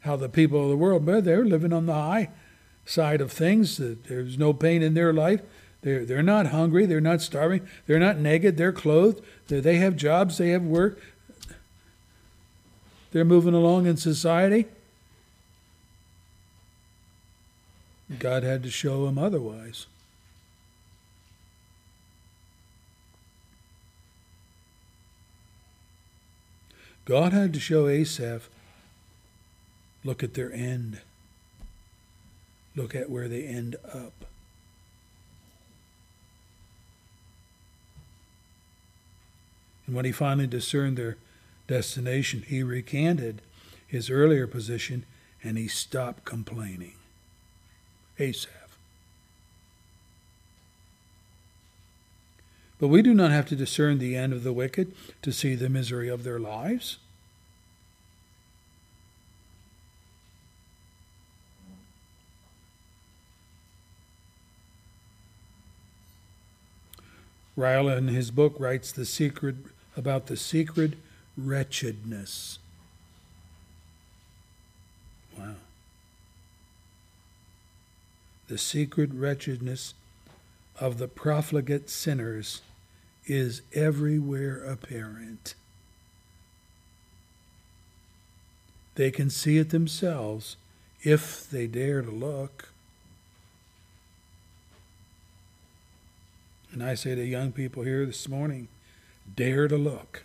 how the people of the world, they're living on the high side of things. There's no pain in their life. They're, they're not hungry. They're not starving. They're not naked. They're clothed. They they have jobs. They have work. They're moving along in society. God had to show him otherwise. God had to show Asaph look at their end, look at where they end up. And when he finally discerned their destination, he recanted his earlier position and he stopped complaining. Asaph. But we do not have to discern the end of the wicked to see the misery of their lives. Ryle in his book writes the secret about the secret wretchedness. Wow. The secret wretchedness of the profligate sinners is everywhere apparent. They can see it themselves if they dare to look. And I say to young people here this morning dare to look.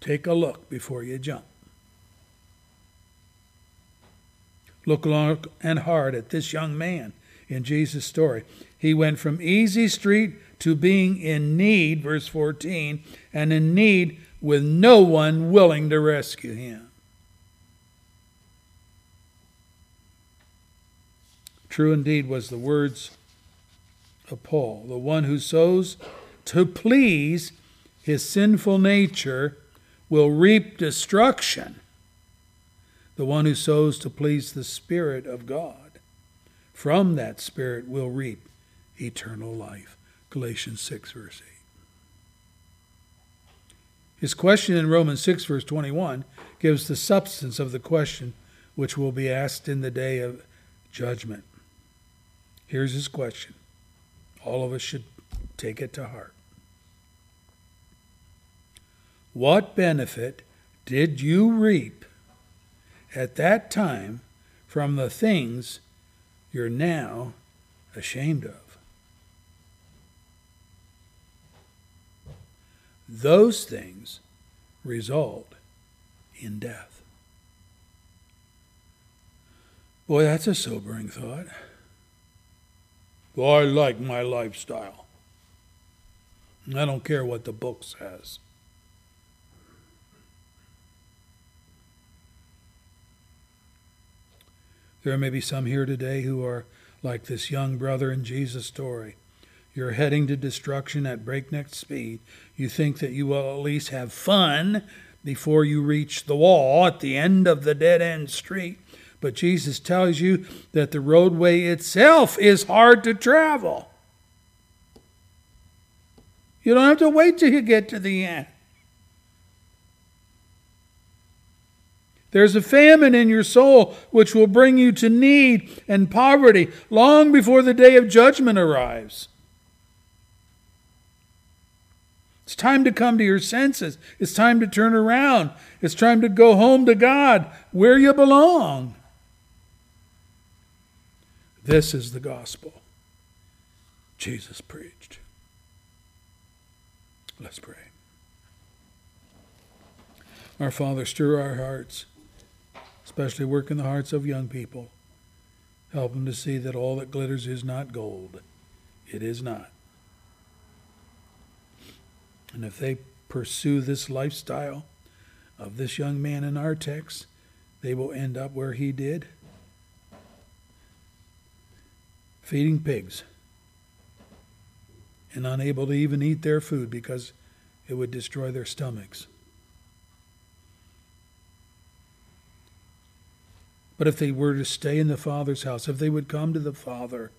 Take a look before you jump. Look long and hard at this young man in Jesus' story. He went from easy street to being in need, verse 14, and in need with no one willing to rescue him. True indeed was the words of Paul the one who sows to please his sinful nature will reap destruction. The one who sows to please the Spirit of God from that Spirit will reap eternal life. Galatians 6, verse 8. His question in Romans 6, verse 21, gives the substance of the question which will be asked in the day of judgment. Here's his question. All of us should take it to heart. What benefit did you reap at that time from the things you're now ashamed of? Those things result in death. Boy, that's a sobering thought. Well, I like my lifestyle. I don't care what the book says. There may be some here today who are like this young brother in Jesus' story. You're heading to destruction at breakneck speed. You think that you will at least have fun before you reach the wall at the end of the dead end street. But Jesus tells you that the roadway itself is hard to travel. You don't have to wait till you get to the end. There's a famine in your soul which will bring you to need and poverty long before the day of judgment arrives. It's time to come to your senses. It's time to turn around. It's time to go home to God where you belong. This is the gospel Jesus preached. Let's pray. Our Father, stir our hearts, especially work in the hearts of young people. Help them to see that all that glitters is not gold. It is not. And if they pursue this lifestyle of this young man in our text, they will end up where he did feeding pigs and unable to even eat their food because it would destroy their stomachs. But if they were to stay in the Father's house, if they would come to the Father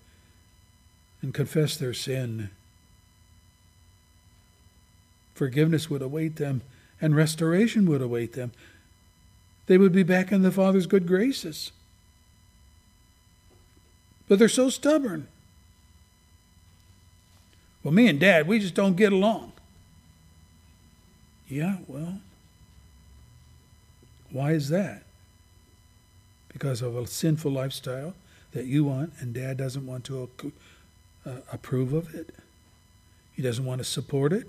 and confess their sin, forgiveness would await them and restoration would await them. They would be back in the Father's good graces. But they're so stubborn. Well, me and Dad, we just don't get along. Yeah, well, why is that? Because of a sinful lifestyle that you want, and Dad doesn't want to uh, approve of it. He doesn't want to support it.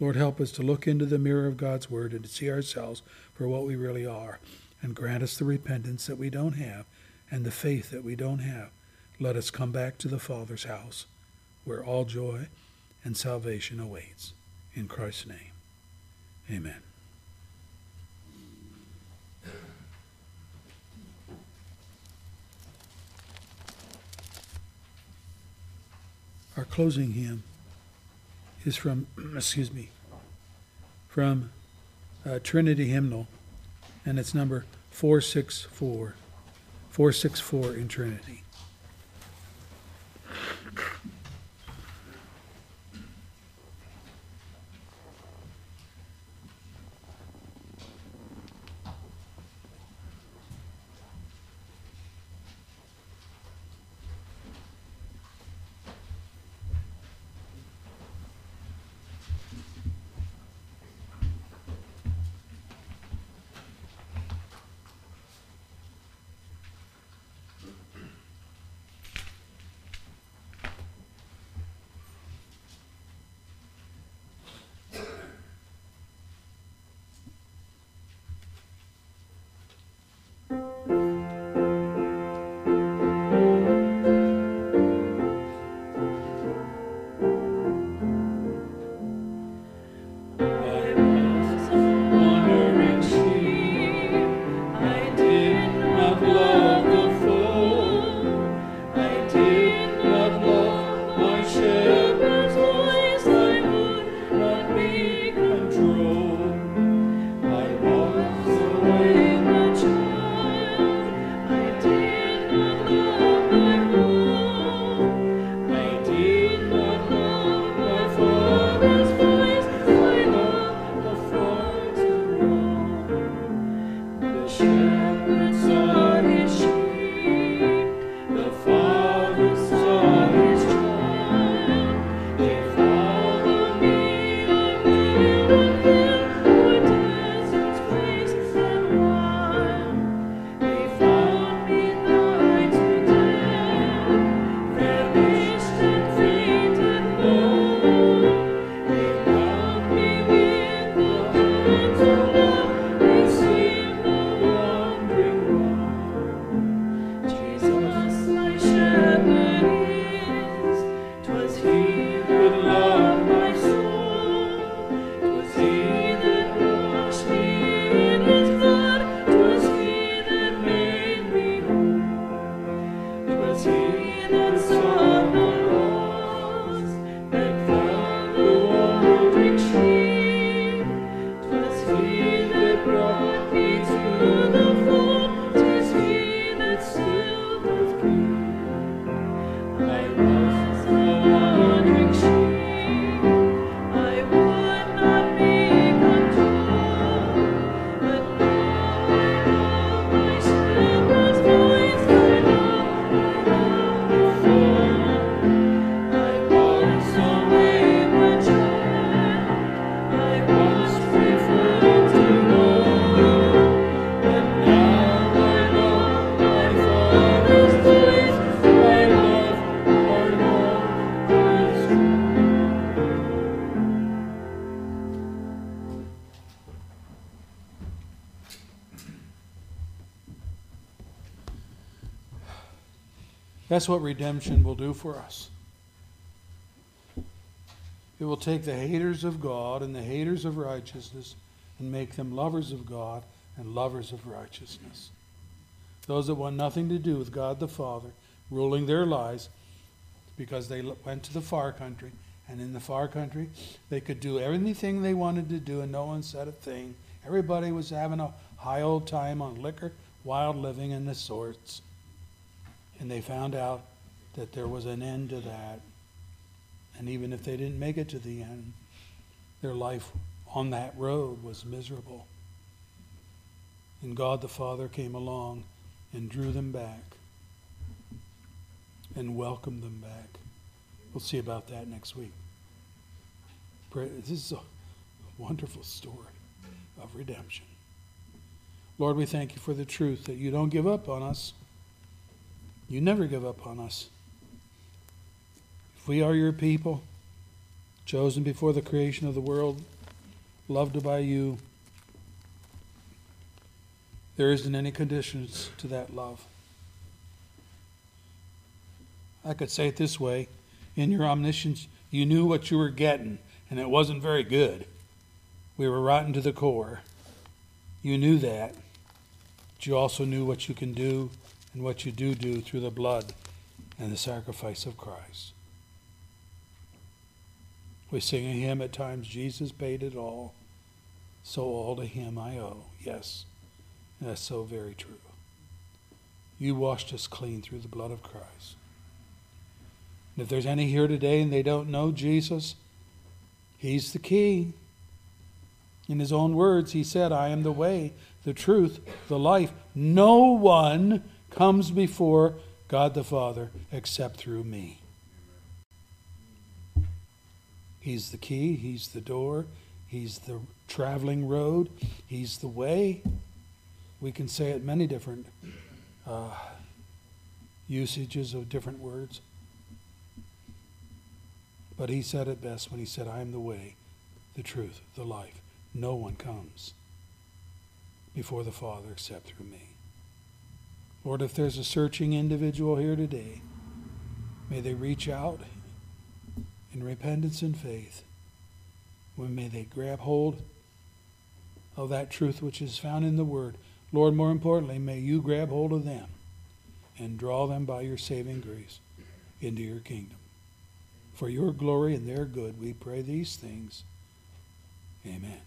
Lord, help us to look into the mirror of God's Word and to see ourselves for what we really are, and grant us the repentance that we don't have and the faith that we don't have. Let us come back to the Father's house, where all joy and salvation awaits. In Christ's name, amen. Our closing hymn is from, [clears throat] excuse me, from uh, Trinity Hymnal, and it's number 464. 464 in Trinity. That's what redemption will do for us. It will take the haters of God and the haters of righteousness and make them lovers of God and lovers of righteousness. Those that want nothing to do with God the Father ruling their lives because they went to the far country, and in the far country they could do everything they wanted to do, and no one said a thing. Everybody was having a high old time on liquor, wild living, and the sorts. And they found out that there was an end to that. And even if they didn't make it to the end, their life on that road was miserable. And God the Father came along and drew them back and welcomed them back. We'll see about that next week. This is a wonderful story of redemption. Lord, we thank you for the truth that you don't give up on us. You never give up on us. If we are your people, chosen before the creation of the world, loved by you, there isn't any conditions to that love. I could say it this way in your omniscience, you knew what you were getting, and it wasn't very good. We were rotten to the core. You knew that. But you also knew what you can do and what you do do through the blood and the sacrifice of Christ. We sing a hymn at times Jesus paid it all, so all to him I owe. Yes, that's so very true. You washed us clean through the blood of Christ. And if there's any here today and they don't know Jesus, He's the key. In His own words, He said, I am the way, the truth, the life. No one comes before God the Father except through me. He's the key, He's the door, He's the traveling road, He's the way. We can say it many different uh, usages of different words. But he said it best when he said, I am the way, the truth, the life. No one comes before the Father except through me. Lord, if there's a searching individual here today, may they reach out in repentance and faith. When may they grab hold of that truth which is found in the Word. Lord, more importantly, may you grab hold of them and draw them by your saving grace into your kingdom. For your glory and their good, we pray these things. Amen.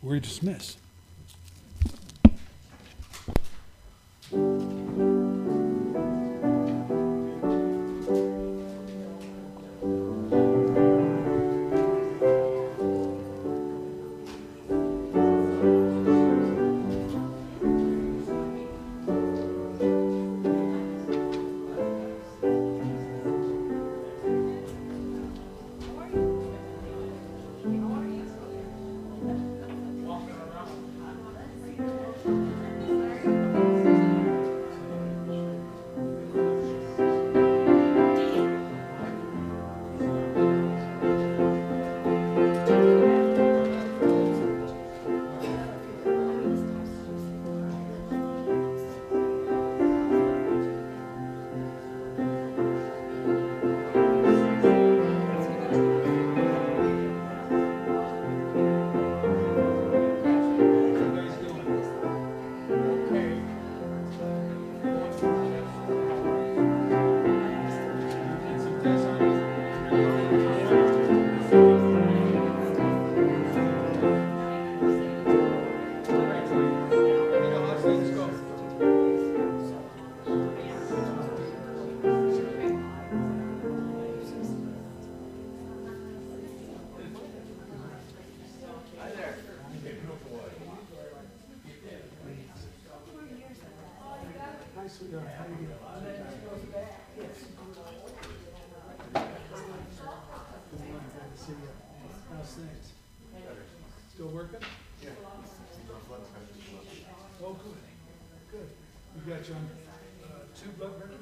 We're dismissed. Still on uh, two blood?